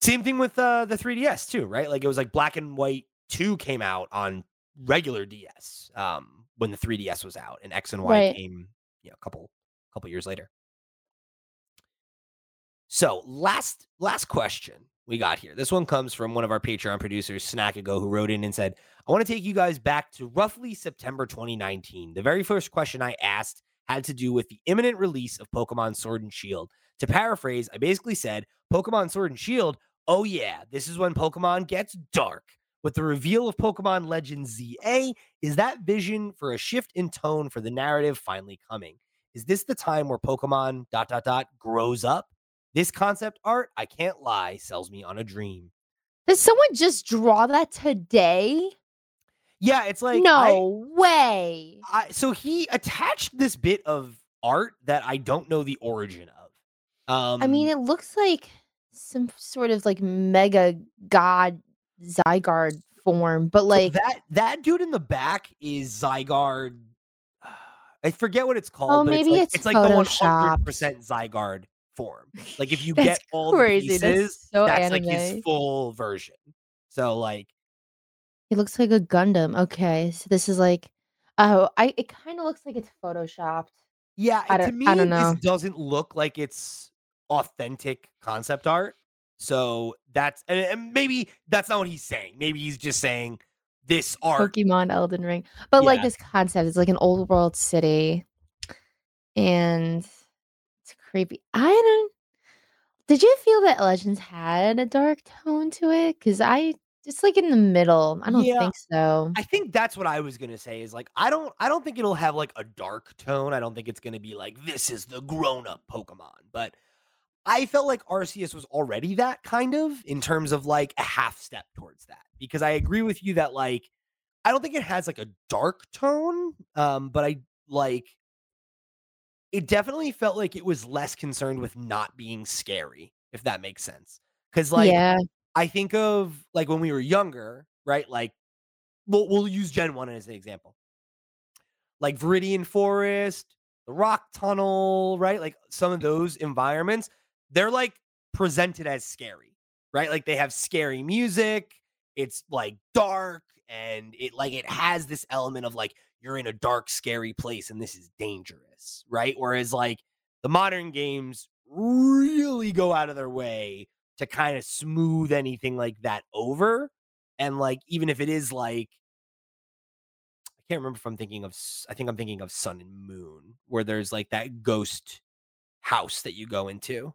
same thing with uh, the 3DS too, right? Like it was like Black and White 2 came out on regular DS um, when the 3DS was out, and X and Y Right. came, you know, a couple couple years later. So last last question we got here. This one comes from one of our Patreon producers, Snackago, who wrote in and said, I want to take you guys back to roughly September 2019. The very first question I asked had to do with the imminent release of Pokemon Sword and Shield. To paraphrase, I basically said, Pokemon Sword and Shield, oh yeah, this is when Pokemon gets dark. With the reveal of Pokemon Legends ZA, is that vision for a shift in tone for the narrative finally coming? Is this the time where Pokemon dot dot dot grows up? This concept art, I can't lie, sells me on a dream. Did someone just draw that today? Yeah, it's like I- no way. I, so he attached this bit of art that I don't know the origin of. Um, I mean, it looks like some sort of like mega god Zygarde form, but so like that that dude in the back is Zygarde. I forget what it's oh, called. Oh, but maybe like, it's it's like the one hundred photoshopped. percent Zygarde form. Like if you get all crazy. the That's pieces, so that's like his full version. So like it looks like a Gundam. Okay, so this is like, oh, I it kind of looks like it's photoshopped. Yeah, I to me, I don't know. this doesn't look like it's authentic concept art. So that's and, and maybe that's not what he's saying. Maybe he's just saying this art. Pokemon Elden Ring. But like this concept is like an old world city. And it's creepy. I don't Did you feel that Legends had a dark tone to it? Cuz I it's like in the middle. I don't Yeah. think so. I think that's what I was gonna say. Is like I don't I don't think it'll have like a dark tone. I don't think it's gonna be like this is the grown up Pokemon. But I felt like Arceus was already that kind of in terms of like a half step towards that because I agree with you that like I don't think it has like a dark tone, um, but I like it definitely felt like it was less concerned with not being scary, if that makes sense. Because like Yeah. I think of like when we were younger, right? Like we'll we'll use Gen 1 as an example. Like Viridian Forest, the Rock Tunnel, right? Like some of those environments, they're like presented as scary, right? Like they have scary music, it's like dark and it like it has this element of like you're in a dark scary place and this is dangerous, right? Whereas like the modern games really go out of their way to kind of smooth anything like that over. And like, even if it is like, I can't remember if I'm thinking of, I think I'm thinking of Sun and Moon, where there's like that ghost house that you go into.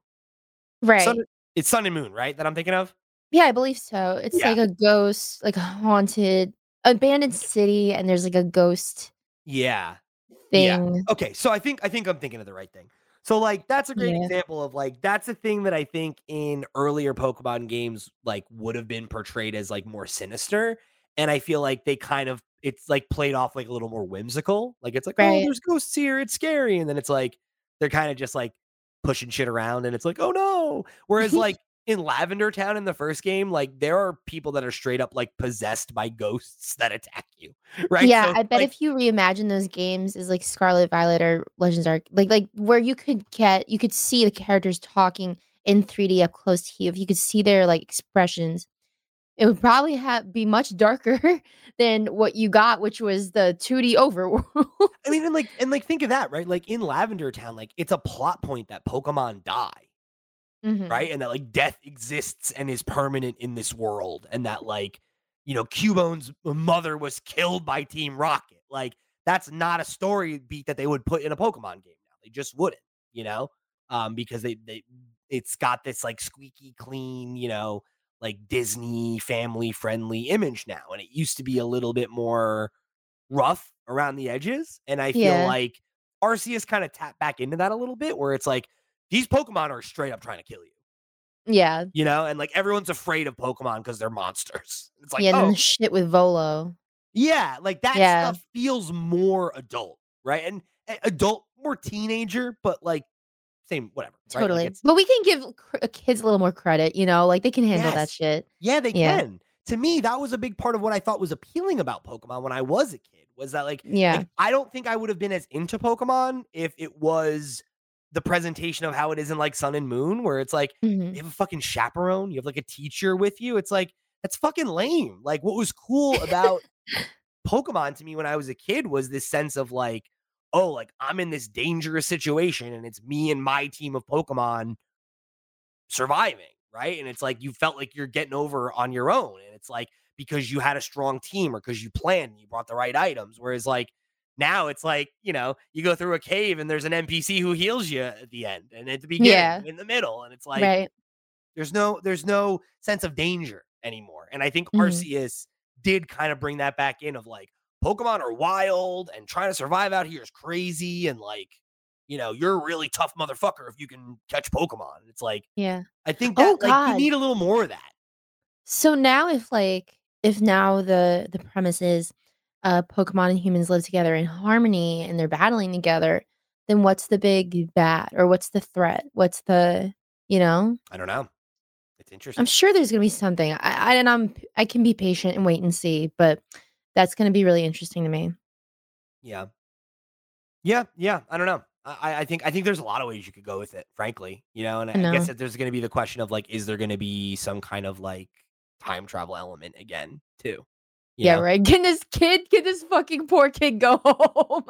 Right. Sun, it's Sun and Moon, right? That I'm thinking of. Yeah, I believe so. It's Yeah. like a ghost, like a haunted, abandoned city, and there's like a ghost Yeah. Yeah. thing. Okay, so I think I think I'm thinking of the right thing. So like that's a great Yeah. example of like that's a thing that I think in earlier Pokemon games like would have been portrayed as like more sinister and I feel like they kind of it's like played off like a little more whimsical. Like it's like oh there's ghosts here, it's scary and then it's like they're kind of just like pushing shit around and it's like oh no. Whereas like in Lavender Town in the first game, like there are people that are straight up like possessed by ghosts that attack you. Right? Yeah, So, I bet like, if you reimagine those games as like Scarlet Violet or Legends Arc, like like where you could get you could see the characters talking in 3D up close to you, if you could see their like expressions, it would probably have be much darker than what you got, which was the 2D overworld. I mean, and like, and like, think of that, right? Like in Lavender Town, like it's a plot point that Pokemon die, Mhm. right? And that like death exists and is permanent in this world, and that like, you know, Cubone's mother was killed by Team Rocket. Like that's not a story beat that they would put in a Pokemon game now. They just wouldn't, you know, um, because they they it's got this like squeaky clean, you know, like Disney family friendly image now, and it used to be a little bit more rough around the edges. And I feel Yeah. like Arceus kind of tapped back into that a little bit, where it's like these Pokemon are straight up trying to kill you, Yeah. you know, and like everyone's afraid of Pokemon because they're monsters. It's like, yeah, oh, shit with Volo. yeah, like that Yeah. stuff feels more adult, right? And a- adult, more teenager, but like same, whatever. right? Like, Totally. it's- but we can give cr- uh, kids a little more credit, you know, like they can handle that shit. Yeah, they Yeah. can. To me, that was a big part of what I thought was appealing about Pokemon when I was a kid. Was that like Yeah. Like, I don't think I would have been as into Pokemon if it was the presentation of how it is in like Sun and Moon, where it's like Mhm. you have a fucking chaperone, you have like a teacher with you. It's like that's fucking lame. Like what was cool about Pokemon to me when I was a kid was this sense of like, oh, like I'm in this dangerous situation and it's me and my team of Pokemon surviving, right? And it's like you felt like you're getting over on your own. And it's like because you had a strong team or because you planned and you brought the right items. Whereas like now it's like, you know, you go through a cave and there's an NPC who heals you at the end and at the beginning Yeah. in the middle. And it's like right. there's no there's no sense of danger anymore. And I think Mhm. Arceus did kind of bring that back in of like Pokemon are wild and trying to survive out here is crazy and like you know you're a really tough motherfucker if you can catch Pokemon. It's like Yeah. I think Oh, that like you need a little more of that. So now if like if now the the premise is uh Pokemon and humans live together in harmony and they're battling together, then what's the big bad or what's the threat? What's the you know? I don't know. It's interesting. I'm sure there's gonna be something. I, I and I'm I can be patient and wait and see, but that's gonna be really interesting to me. Yeah. Yeah, yeah. I don't know. I, I think I think there's a lot of ways you could go with it, frankly. You know, and I, I I guess that there's gonna be the question of like, is there gonna be some kind of like time travel element again, too? You yeah, know? right. Can this kid, can this fucking poor kid go home?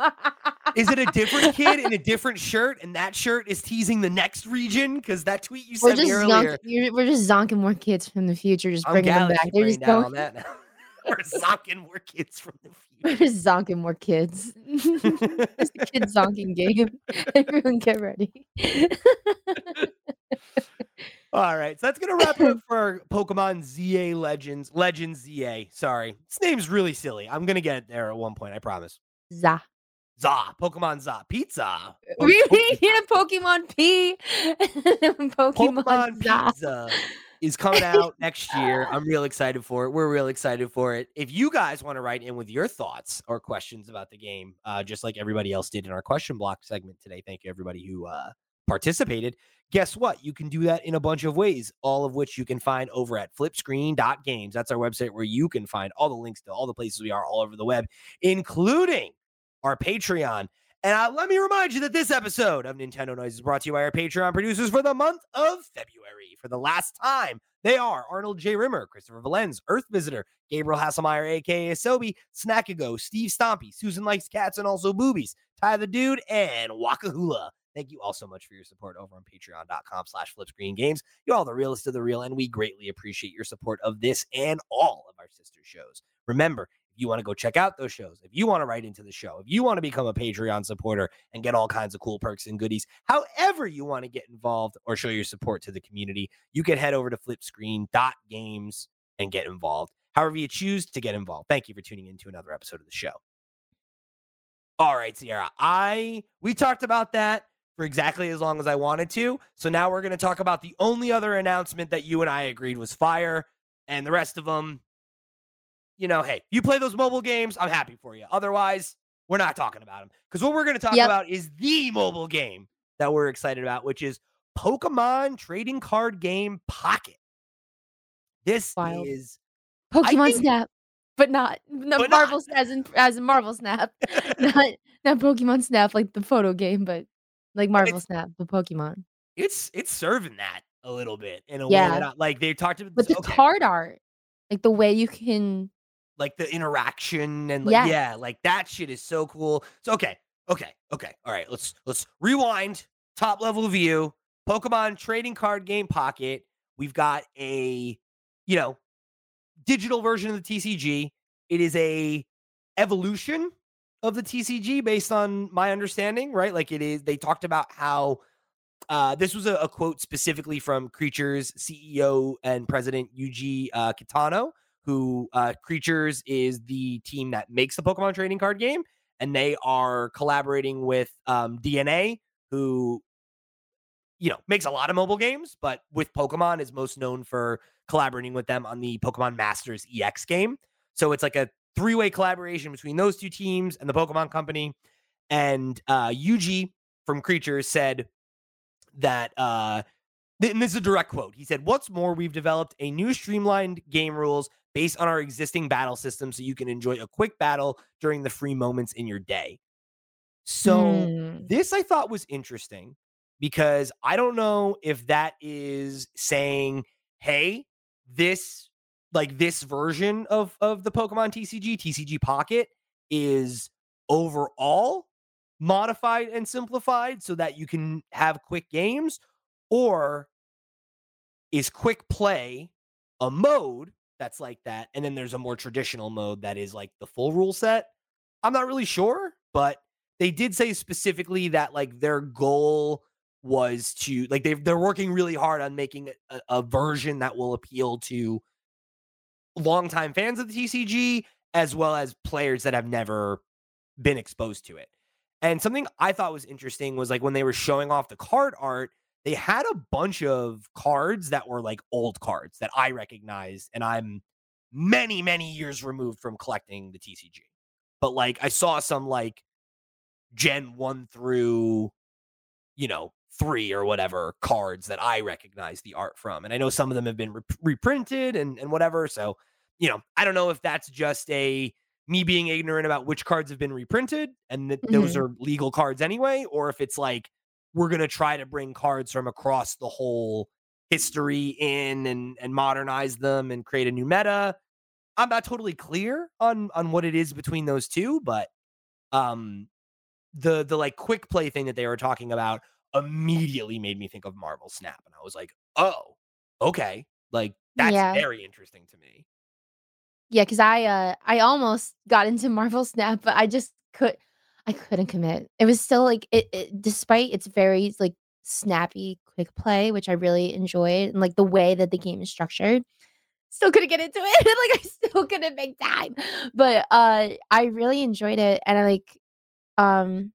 Is it a different kid in a different shirt, and that shirt is teasing the next region? Because that tweet you We're sent me earlier, zonk, you're, we're just zonking more kids from the future, just I'm bringing them back. They're just going. We're zonking more kids from the future. We're zonking more kids. it's a kid zonking game. Everyone get ready. All right, so that's gonna wrap it up for Pokemon ZA Legends, Legends ZA. Sorry, this name's really silly. I'm gonna get it there at one point, I promise. Za. za Pokemon za pizza. Po- We po- need a Pokemon P. Pokemon, Pokemon Za. Pizza is coming out next year. I'm real excited for it. We're real excited for it. If you guys want to write in with your thoughts or questions about the game, uh, just like everybody else did in our question block segment today, thank you everybody who uh, participated. Guess what? You can do that in a bunch of ways, all of which you can find over at flipscreen.games. That's our website where you can find all the links to all the places we are all over the web, including our Patreon. And uh, let me remind you that this episode of Nintendo Noise is brought to you by our Patreon producers for the month of February. For the last time, they are Arnold J. Rimmer, Christopher Valenz, Earth Visitor, Gabriel Hasselmeyer, aka Sobi, Snackago, Steve Stompy, Susan Likes Cats and also Boobies, Ty the Dude, and Wakahula. Thank you all so much for your support over on patreon.com slash flipscreen games. You're all the realest of the real, and we greatly appreciate your support of this and all of our sister shows. Remember, if you want to go check out those shows, if you want to write into the show, if you want to become a Patreon supporter and get all kinds of cool perks and goodies, however you want to get involved or show your support to the community, you can head over to flipscreen.games and get involved. However you choose to get involved. Thank you for tuning in to another episode of the show. All right, Sierra. I we talked about that for exactly as long as I wanted to. So now we're going to talk about the only other announcement that you and I agreed was fire and the rest of them you know, hey, you play those mobile games, I'm happy for you. Otherwise, we're not talking about them. Because what we're going to talk Yep. about is the mobile game that we're excited about, which is Pokemon trading card game Pocket. This Wild. is Pokemon think- Snap, but not no But Marvel as in as in Marvel Snap, not not Pokemon Snap like the photo game, but like Marvel it's- Snap, the Pokemon. it's it's serving that a little bit in a way Yeah. that I, like they talked about But the okay, card art, like the way you can, like the interaction and like, Yeah. yeah, like that shit is so cool. So okay, okay, okay. All right, let's let's rewind. Top level view. Pokemon trading card game pocket. We've got a, you know, digital version of the TCG. It is a evolution of the TCG based on my understanding, right? Like it is. They talked about how uh, this was a, a quote specifically from Creatures CEO and President Yuji uh, Kitano, who uh, Creatures is the team that makes the Pokemon trading card game, and they are collaborating with um, DeNA, who you know makes a lot of mobile games, but with Pokemon is most known for collaborating with them on the Pokemon Masters EX game. So it's like a three-way collaboration between those two teams and the Pokemon Company. And uh, Yuji from Creatures said that uh and this is a direct quote. He said, What's more, we've developed a new streamlined game rules based on our existing battle system so you can enjoy a quick battle during the free moments in your day. So Hmm. this I thought was interesting because I don't know if that is saying, hey, this like this version of of the Pokemon TCG, TCG Pocket is overall modified and simplified so that you can have quick games or is quick play a mode that's like that and then there's a more traditional mode that is like the full rule set i'm not really sure but they did say specifically that like their goal was to like they they're working really hard on making a, a version that will appeal to longtime fans of the TCG as well as players that have never been exposed to it. And something I thought was interesting was like when they were showing off the card art, they had a bunch of cards that were like old cards that I recognized and I'm many many years removed from collecting the TCG. But like I saw some like gen 1 through you know, 3 or whatever cards that I recognize the art from. And I know some of them have been rep- reprinted and and whatever, so you know, I don't know if that's just a me being ignorant about which cards have been reprinted and that those mm-hmm. are legal cards anyway, or if it's like we're gonna try to bring cards from across the whole history in and and modernize them and create a new meta. I'm not totally clear on on what it is between those two, but um the the like quick play thing that they were talking about immediately made me think of Marvel Snap, and I was like, oh, okay, like that's Yeah. very interesting to me. Yeah, because I uh I almost got into Marvel Snap, but I just could I couldn't commit. It was still like it, it despite its very like snappy quick play, which I really enjoyed, and like the way that the game is structured. Still couldn't get into it. like I still couldn't make time. But uh I really enjoyed it and I like um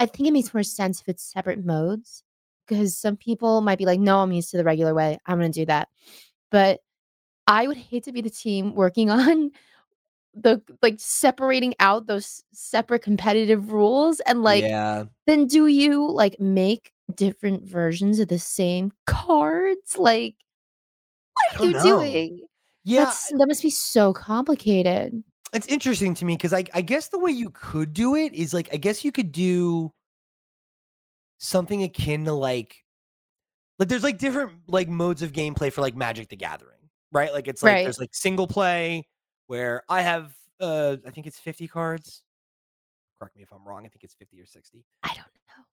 I think it makes more sense if it's separate modes because some people might be like, "No, I'm used to the regular way. I'm gonna do that." But I would hate to be the team working on the like separating out those separate competitive rules and like Yeah. then do you like make different versions of the same cards? Like what are you know. doing? Yeah, That's that must be so complicated. it's interesting to me because I I guess the way you could do it is like I guess you could do something akin to like like there's like different like modes of gameplay for like Magic the Gathering, right? Like it's like Right. there's like single play where I have uh I think it's 50 cards. Correct me if I'm wrong. I think it's 50 or 60. I don't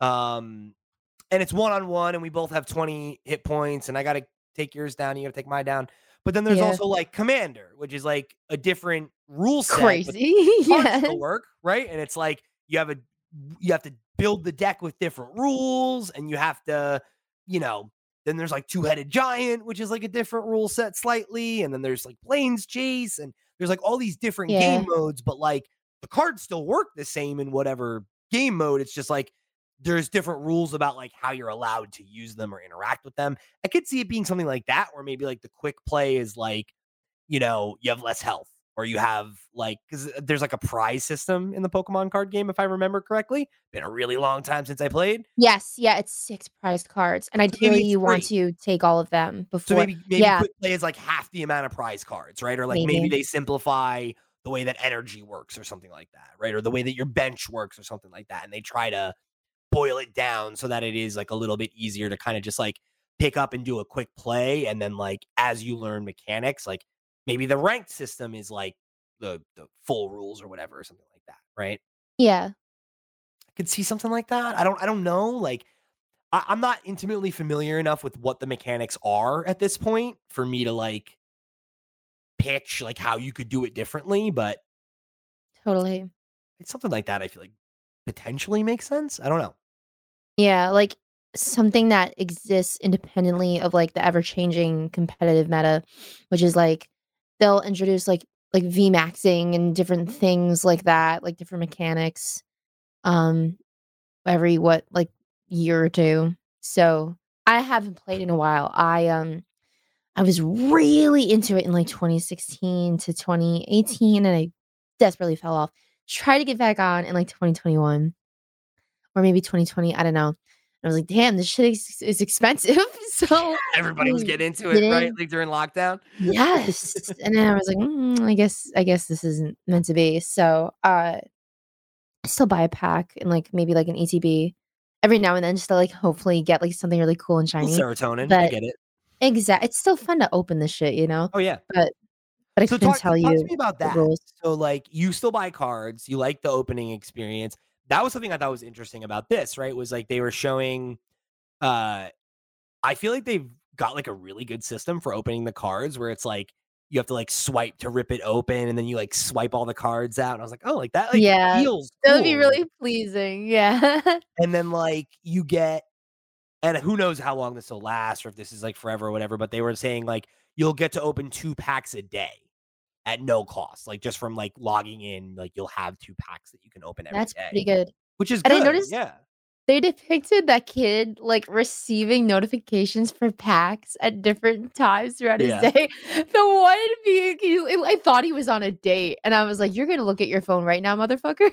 know. Um and it's one on one and we both have 20 hit points and I got to take yours down, you got to take mine down. But then there's Yeah. also like Commander, which is like a different rule set. Crazy. yeah. work, right? And it's like you have a you have to build the deck with different rules, and you have to, you know, then there's like two-headed giant, which is like a different rule set slightly, and then there's like Planechase, and there's like all these different Yeah. game modes, but like the cards still work the same in whatever game mode. It's just like there's different rules about like how you're allowed to use them or interact with them. I could see it being something like that, where maybe like the quick play is like, you know, you have less health or you have like because uh, there's like a prize system in the Pokemon card game, if I remember correctly. Been a really long time since I played. Yes, yeah, it's 6 prize cards, and maybe ideally you want to take all of them before. So maybe maybe yeah. quick play is like half the amount of prize cards, right? Or like maybe Maybe. they simplify the way that energy works or something like that, right? Or the way that your bench works or something like that. And they try to boil it down so that it is like a little bit easier to kind of just like pick up and do a quick play. And then like as you learn mechanics, like maybe the ranked system is like the the full rules or whatever or something like that, right? Yeah. I could see something like that. I don't I don't know. Like I, I'm not intimately familiar enough with what the mechanics are at this point for me to like pitch like how you could do it differently, but Totally. it's something like that I feel like potentially makes sense. I don't know. Yeah, like something that exists independently of like the ever-changing competitive meta, which is like they'll introduce like like VMAXing and different things like that, like different mechanics um every what like year or two. So, I haven't played in a while. I um I was really into it in like 2016 to 2018 and I desperately fell off. Tried to get back on in like 2021 or maybe 2020, I don't know. I was like, "Damn, this shit is, is expensive." so Everybody was getting into it, right? Like during lockdown. yes, and then I was like, mm, "I guess, I guess this isn't meant to be." So, uh, I still buy a pack and like maybe like an ETB every now and then, just to like hopefully get like something really cool and shiny. serotonin. I get it. Exactly. It's still fun to open this shit, you know. Oh yeah. But but I So couldn't talk, tell talk you to me about that. rules. So like you still buy cards, you like the opening experience. That was something I thought was interesting about this, right? Was like they were showing uh I feel like they've got like a really good system for opening the cards where it's like you have to like swipe to rip it open and then you like swipe all the cards out. And I was like, oh, like that like Yeah, feels That would be really pleasing. Yeah. and then like you get and who knows how long this will last or if this is like forever or whatever but they were saying like you'll get to open two packs a day at no cost like just from like logging in like you'll have two packs that you can open every day, That's pretty good. which is And I noticed- yeah They depicted that kid like receiving notifications for packs at different times throughout his Yeah. day. The one being, I thought he was on a date, and I was like, "You're gonna look at your phone right now, motherfucker."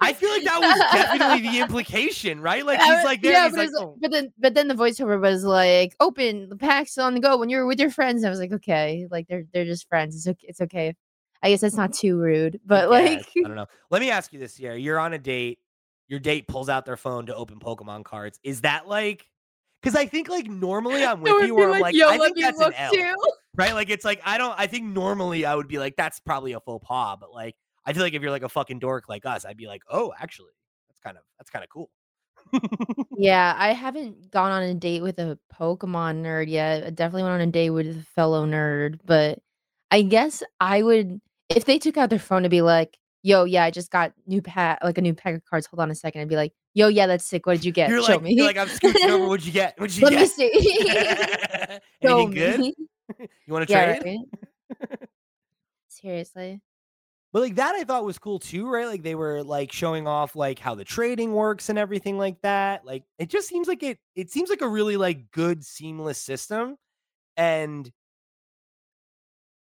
i feel like that was definitely the implication right like he's like there yeah, but, like oh. but then but then the voiceover was like, "Open the packs on the go when you're with your friends." I was like, "Okay, like they're they're just friends. It's okay. It's okay." I guess that's not too rude, but I like. I don't know. Let me ask you this: Here, you're on a date. Your date pulls out their phone to open Pokemon cards. Is that like? Because I think like normally I'm with you be where I'm like, "Yo, I think that's an look L, too." right? Like it's like I don't. I think normally I would be like, that's probably a faux pas. But like, I feel like if you're like a fucking dork like us, I'd be like, oh, actually, that's kind of that's kind of cool. Yeah, I haven't gone on a date with a Pokemon nerd yet. I definitely went on a date with a fellow nerd, but I guess I would if they took out their phone to be like, "Yo, yeah, I just got new pack, like a new pack of cards. Hold on a second. I'd be like, "Yo, yeah, that's sick. What did you get? you're Show like, me." you're like, I'm scooching over. What'd you get? What'd you Let me get? see. Show Anything good? me. You want to Yeah, trade? right? Seriously. But, like, that I thought was cool too, right? Like, they were, like, showing off, like, how the trading works and everything like that. Like, it just seems like it it seems like a really, like, good seamless system, and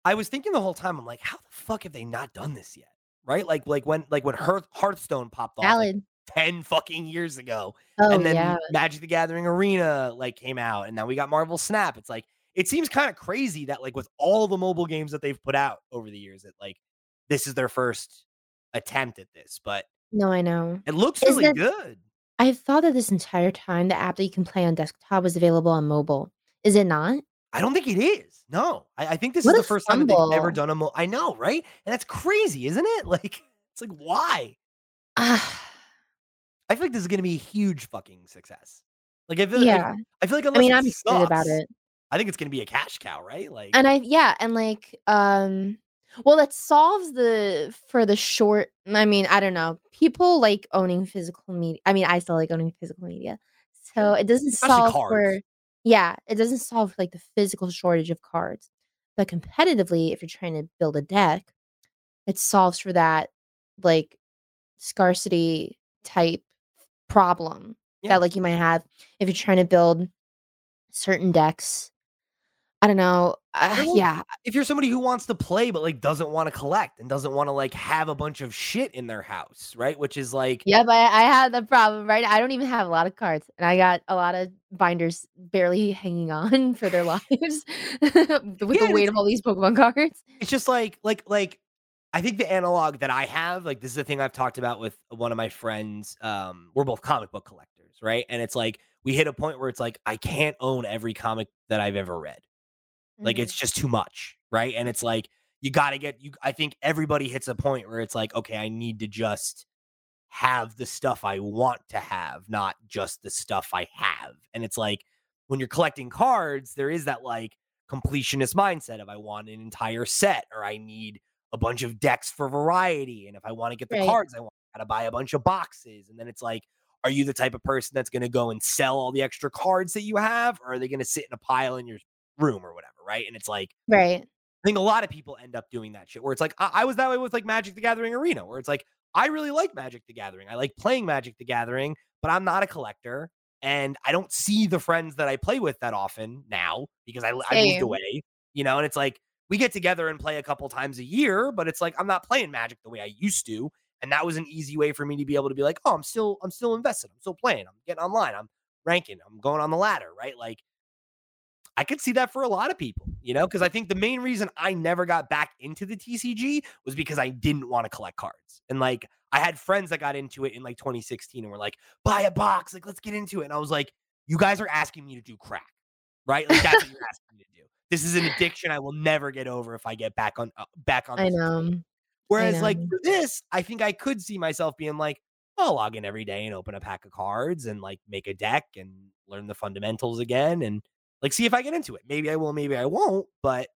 I was thinking the whole time, I'm like, "How the fuck have they not done this yet?" Right? Like like, when like, when Hearth Hearthstone popped off, like, 10 fucking years ago, Oh, and yeah. then Magic: The Gathering Arena, like, came out, and now we got Marvel Snap. It's like it seems kinda crazy that, like, with all the mobile games that they've put out over the years that, like, this is their first attempt at this, but No, I know. it looks Is really it good. I thought that this entire time the app that you can play on desktop was available on mobile. Is it not? I don't think it is. No. I I think this is the first time that they've ever done a mo I know, right? And that's crazy, isn't it? Like, it's like, why? I feel like this is gonna be a huge fucking success. Like, I feel like Yeah. I feel like I mean, I'm excited about it. I think it's gonna be a cash cow, right? Like And I yeah, and, like, um well, that solves the for the short I mean, I don't know. People like owning physical media I mean, I still like owning physical media. So, it doesn't solve cards. for yeah, it doesn't solve, like, the physical shortage of cards. But competitively, if you're trying to build a deck, it solves for that, like, scarcity type problem Yeah. that, like, you might have if you're trying to build certain decks. I don't know. Uh, yeah. if you're somebody who wants to play, but, like, doesn't wanna collect and doesn't wanna, like, have a bunch of shit in their house, right? Which is like Yep, I I have the problem, right? I don't even have a lot of cards, and I got a lot of binders barely hanging on for their lives with Yeah, the weight of all these Pokemon cards. It's just like like like I think the analog that I have, like, this is the thing I've talked about with one of my friends, um, we're both comic book collectors, right? And it's like, we hit a point where it's like, I can't own every comic that I've ever read. Like, mm-hmm. it's just too much, right? And it's like, you gotta get you I think everybody hits a point where it's like, "Okay, I need to just have the stuff I want to have, not just the stuff I have." And it's like, when you're collecting cards, there is that, like, completionist mindset of, "I want an entire set," or, "I need a bunch of decks for variety," and if I wanna get the Right. cards I want, I gotta buy a bunch of boxes, and then it's like, are you the type of person that's gonna go and sell all the extra cards that you have, or are they gonna sit in a pile in your room or whatever, right? And it's like Right. I think a lot of people end up doing that shit where it's like I, I was that way with like Magic the Gathering Arena, where it's like I really like Magic the Gathering. I like playing Magic the Gathering, but I'm not a collector. And I don't see the friends that I play with that often now because I, I moved away, you know, and it's like we get together and play a couple times a year, but it's like I'm not playing Magic the way I used to. And that was an easy way for me to be able to be like, oh, I'm still, I'm still invested. I'm still playing. I'm getting online. I'm ranking. I'm going on the ladder, right? Like I could see that for a lot of people, you know, because I think the main reason I never got back into the TCG was because I didn't want to collect cards. And like I had friends that got into it in like 2016 and were like, buy a box, like let's get into it. And I was like, you guys are asking me to do crack, right? Like that's what you're asking me to do. This is an addiction I will never get over if I get back on uh, back on I know. Whereas like know. for this, I think I could see myself being like, I'll log in every day and open a pack of cards and like make a deck and learn the fundamentals again and like see if I get into it. Maybe I will, maybe I won't. But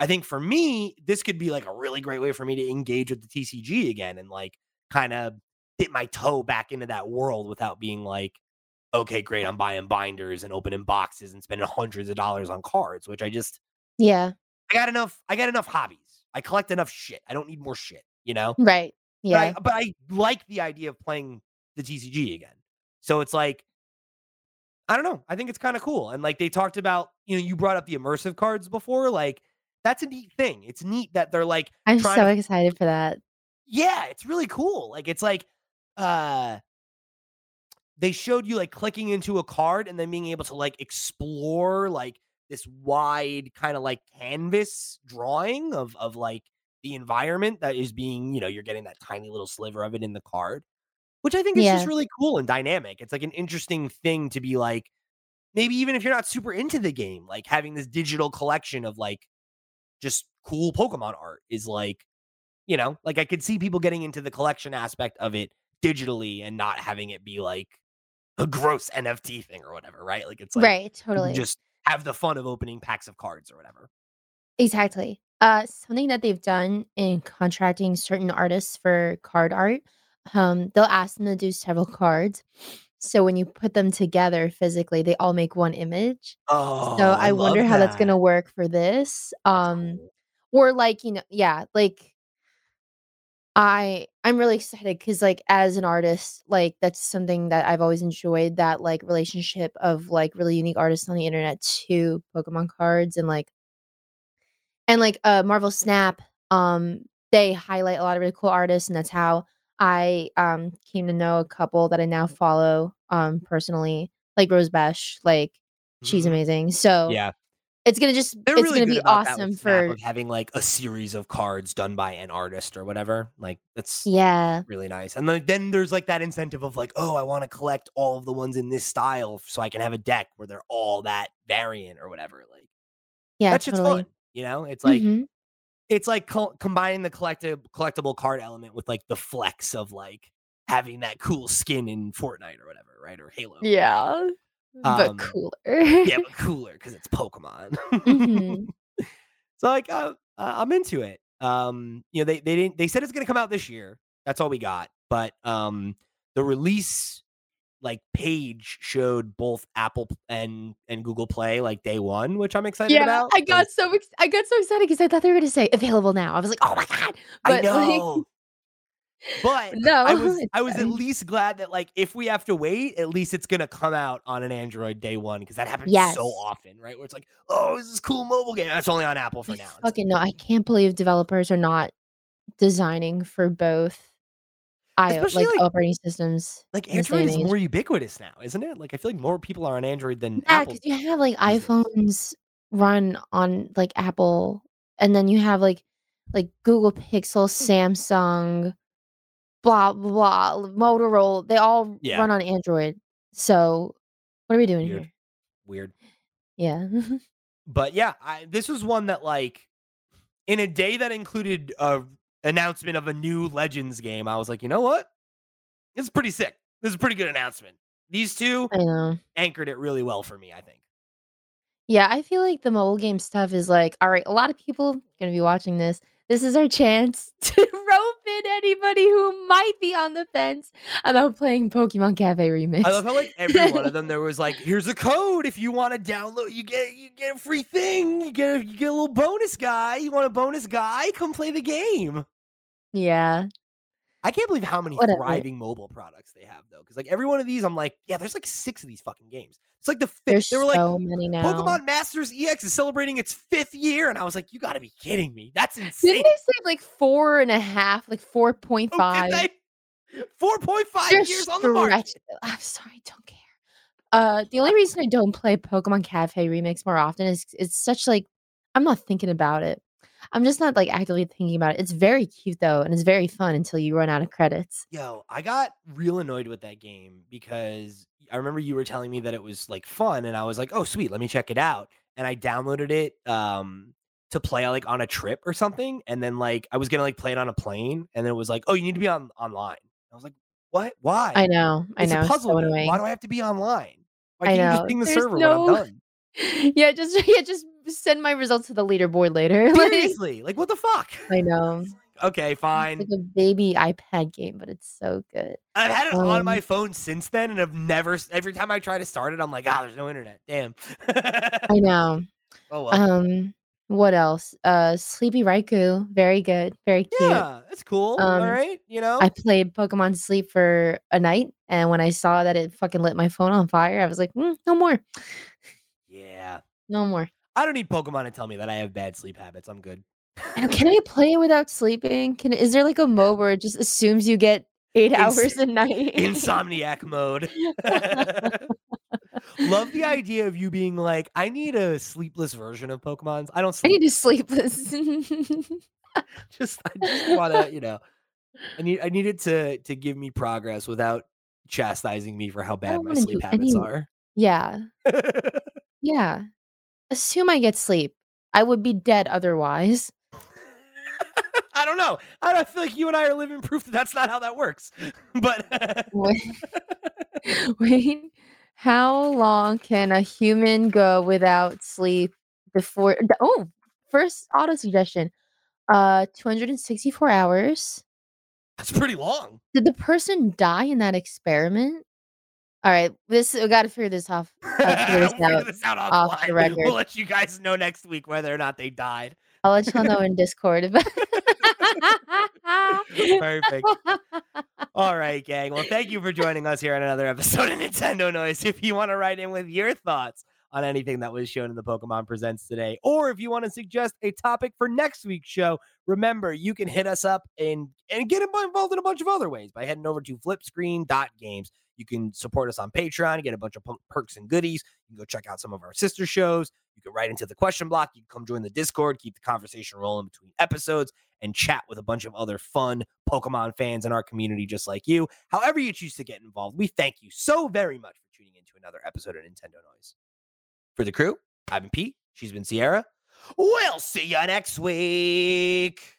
I think for me, this could be like a really great way for me to engage with the TCG again and like kind of dip my toe back into that world without being like, okay, great, I'm buying binders and opening boxes and spending hundreds of dollars on cards, which I just Yeah. I got enough, I got enough hobbies. I collect enough shit. I don't need more shit, you know? Right. Yeah. But I, but I like the idea of playing the TCG again. So it's like, I don't know. I think it's kind of cool. And like they talked about, you know, you brought up the immersive cards before. Like that's a neat thing. It's neat that they're like, I'm so to- excited for that. yeah, it's really cool. Like it's like, uh, they showed you like clicking into a card and then being able to like explore like this wide kind of like canvas drawing of of like the environment that is being, you know, you're getting that tiny little sliver of it in the card, which I think is Yeah. just really cool and dynamic. It's like an interesting thing to be like, maybe even if you're not super into the game, like having this digital collection of like just cool Pokemon art is like, you know, like I could see people getting into the collection aspect of it digitally and not having it be like a gross NFT thing or whatever, right? Like it's like right. Totally. just have the fun of opening packs of cards or whatever. Exactly. Uh, something that they've done in contracting certain artists for card art, um, they'll ask them to do several cards. So when you put them together physically, they all make one image. Oh, So I, wonder love how that's gonna work for this. Um, or like, you know, yeah, like I I'm really excited because like as an artist, like that's something that I've always enjoyed that like relationship of like really unique artists on the internet to Pokemon cards and like and like uh Marvel Snap, um, they highlight a lot of really cool artists, and that's how I um came to know a couple that I now follow um personally, like Rose Besh, like she's Mhm. amazing. So Yeah. it's gonna just They're it's really gonna be awesome for having like a series of cards done by an artist or whatever. Like that's yeah. really nice. And then, then there's like that incentive of like, oh, I want to collect all of the ones in this style so I can have a deck where they're all that variant or whatever. Like Yeah, that shit's totally. fun. You know, it's like Mhm. It's like co- combining the collective collectible card element with like the flex of like having that cool skin in Fortnite or whatever, right? Or Halo. Yeah. But Um, cooler. yeah, but cooler because it's Pokemon. Mhm. so like, uh, uh, I'm into it. Um, you know, they they didn't they said it's gonna come out this year. That's all we got. But um, the release like page showed both Apple and and Google Play like day one, which I'm excited Yeah, about. I got so ex- I got so excited because I thought they were gonna say available now. I was like, oh my god! I But like, know. But no, I was I was at least glad that like if we have to wait, at least it's gonna come out on an Android day one because that happens Yes. so often, right? Where it's like, oh, this is cool mobile game. That's only on Apple for now. Like, fucking no. I can't believe developers are not designing for both. I uh, Especially, like like- operating systems. like in this day Android is more ubiquitous now, isn't it? Like I feel like more people are on Android than Yeah, Apple. because you have like iPhones run on like Apple, and then you have like like Google Pixel, hmm. Samsung, blah blah, blah Motorola. They all Yeah. run on Android. So what are we doing Weird. here? Weird. Yeah. But yeah, I, this was one that like in a day that included a announcement of a new Legends game, I was like, you know what? It's pretty sick. This is a pretty good announcement. These two anchored it really well for me, I think. Yeah, I feel like the mobile game stuff is like, all right, a lot of people gonna be watching this. This is our chance to rope in anybody who might be on the fence about playing Pokemon Cafe Remix. I love how like every one of them there was like, here's a code if you want to download, you get you get a free thing, you get a, you get a little bonus guy. You want a bonus guy? Come play the game. yeah. I can't believe how many Whatever. thriving mobile products they have though. Because like every one of these, I'm like, yeah, there's like six of these fucking games. It's like the fifth. There's They were like, so many now. Pokemon Masters EX is celebrating its fifth year, and I was like, you got to be kidding me. That's insane." Didn't they say like four and a half, like four point Oh, did they? Four point five They're years on the market. I'm sorry, don't care. Uh, the only reason I don't play Pokemon Cafe Remix more often is it's such like I'm not thinking about it. I'm just not like actively thinking about it. It's very cute though, and it's very fun until you run out of credits. Yo, I got real annoyed with that game because I remember you were telling me that it was like fun, and I was like, oh sweet, let me check it out. And I downloaded it um to play like on a trip or something, and then like I was gonna like play it on a plane, and then it was like, oh, you need to be on online. I was like, what? Why? I know, I It's know, puzzle so Why do I have to be online? Why I can't you know. just ping the There's server no- when I'm done? yeah, just yeah, just send my results to the leaderboard later. like, Seriously, like what the fuck? I know. Okay, It's fine. like a baby iPad game, but it's so good. I've had it on Um, my phone since then, and I've never. Every time I try to start it, I'm like, ah, there's no internet. Damn. I know. oh well. Um, what else? Uh, Sleepy Raikou, very good, very cute. yeah, that's cool. um, all right, you know. I played Pokemon Sleep for a night, and when I saw that it fucking lit my phone on fire, I was like, "Mm, no more, yeah, no more. I don't need Pokemon to tell me that I have bad sleep habits. I'm good. And can I play it without sleeping? Can is there like a mode where it just assumes you get eight Ins- hours a night? Insomniac mode. Love the idea of you being like, I need a sleepless version of Pokemon's. I don't sleep. I need to sleepless. just I just want to, you know, I need I need it to to give me progress without chastising me for how bad my sleep habits any- are. yeah, yeah. Assume I get sleep. I would be dead otherwise. I don't know. I don't feel like you and I are living proof that that's not how that works. But Wait, wait, how long can a human go without sleep before? Oh, first auto suggestion. Uh, 264 hours. that's pretty long. Did the person die in that experiment? All right, this we got to figure this off. Uh, figure this We'll out this out off the record. We'll let you guys know next week whether or not they died. I'll let y'all know in Discord. Perfect. All right, gang. Well, thank you for joining us here on another episode of Nintendo Noise. If you want to write in with your thoughts on anything that was shown in the Pokemon Presents today, or if you want to suggest a topic for next week's show, remember you can hit us up and and get involved in a bunch of other ways by heading over to flipscreen.games. You can support us on Patreon, get a bunch of perks and goodies. You can go check out some of our sister shows. You can write into the question block. You can come join the Discord, keep the conversation rolling between episodes, and chat with a bunch of other fun Pokemon fans in our community just like you. However, you choose to get involved, we thank you so very much for tuning into another episode of Nintendo Noise. For the crew, I've been Pete. She's been Sierra. We'll see you next week.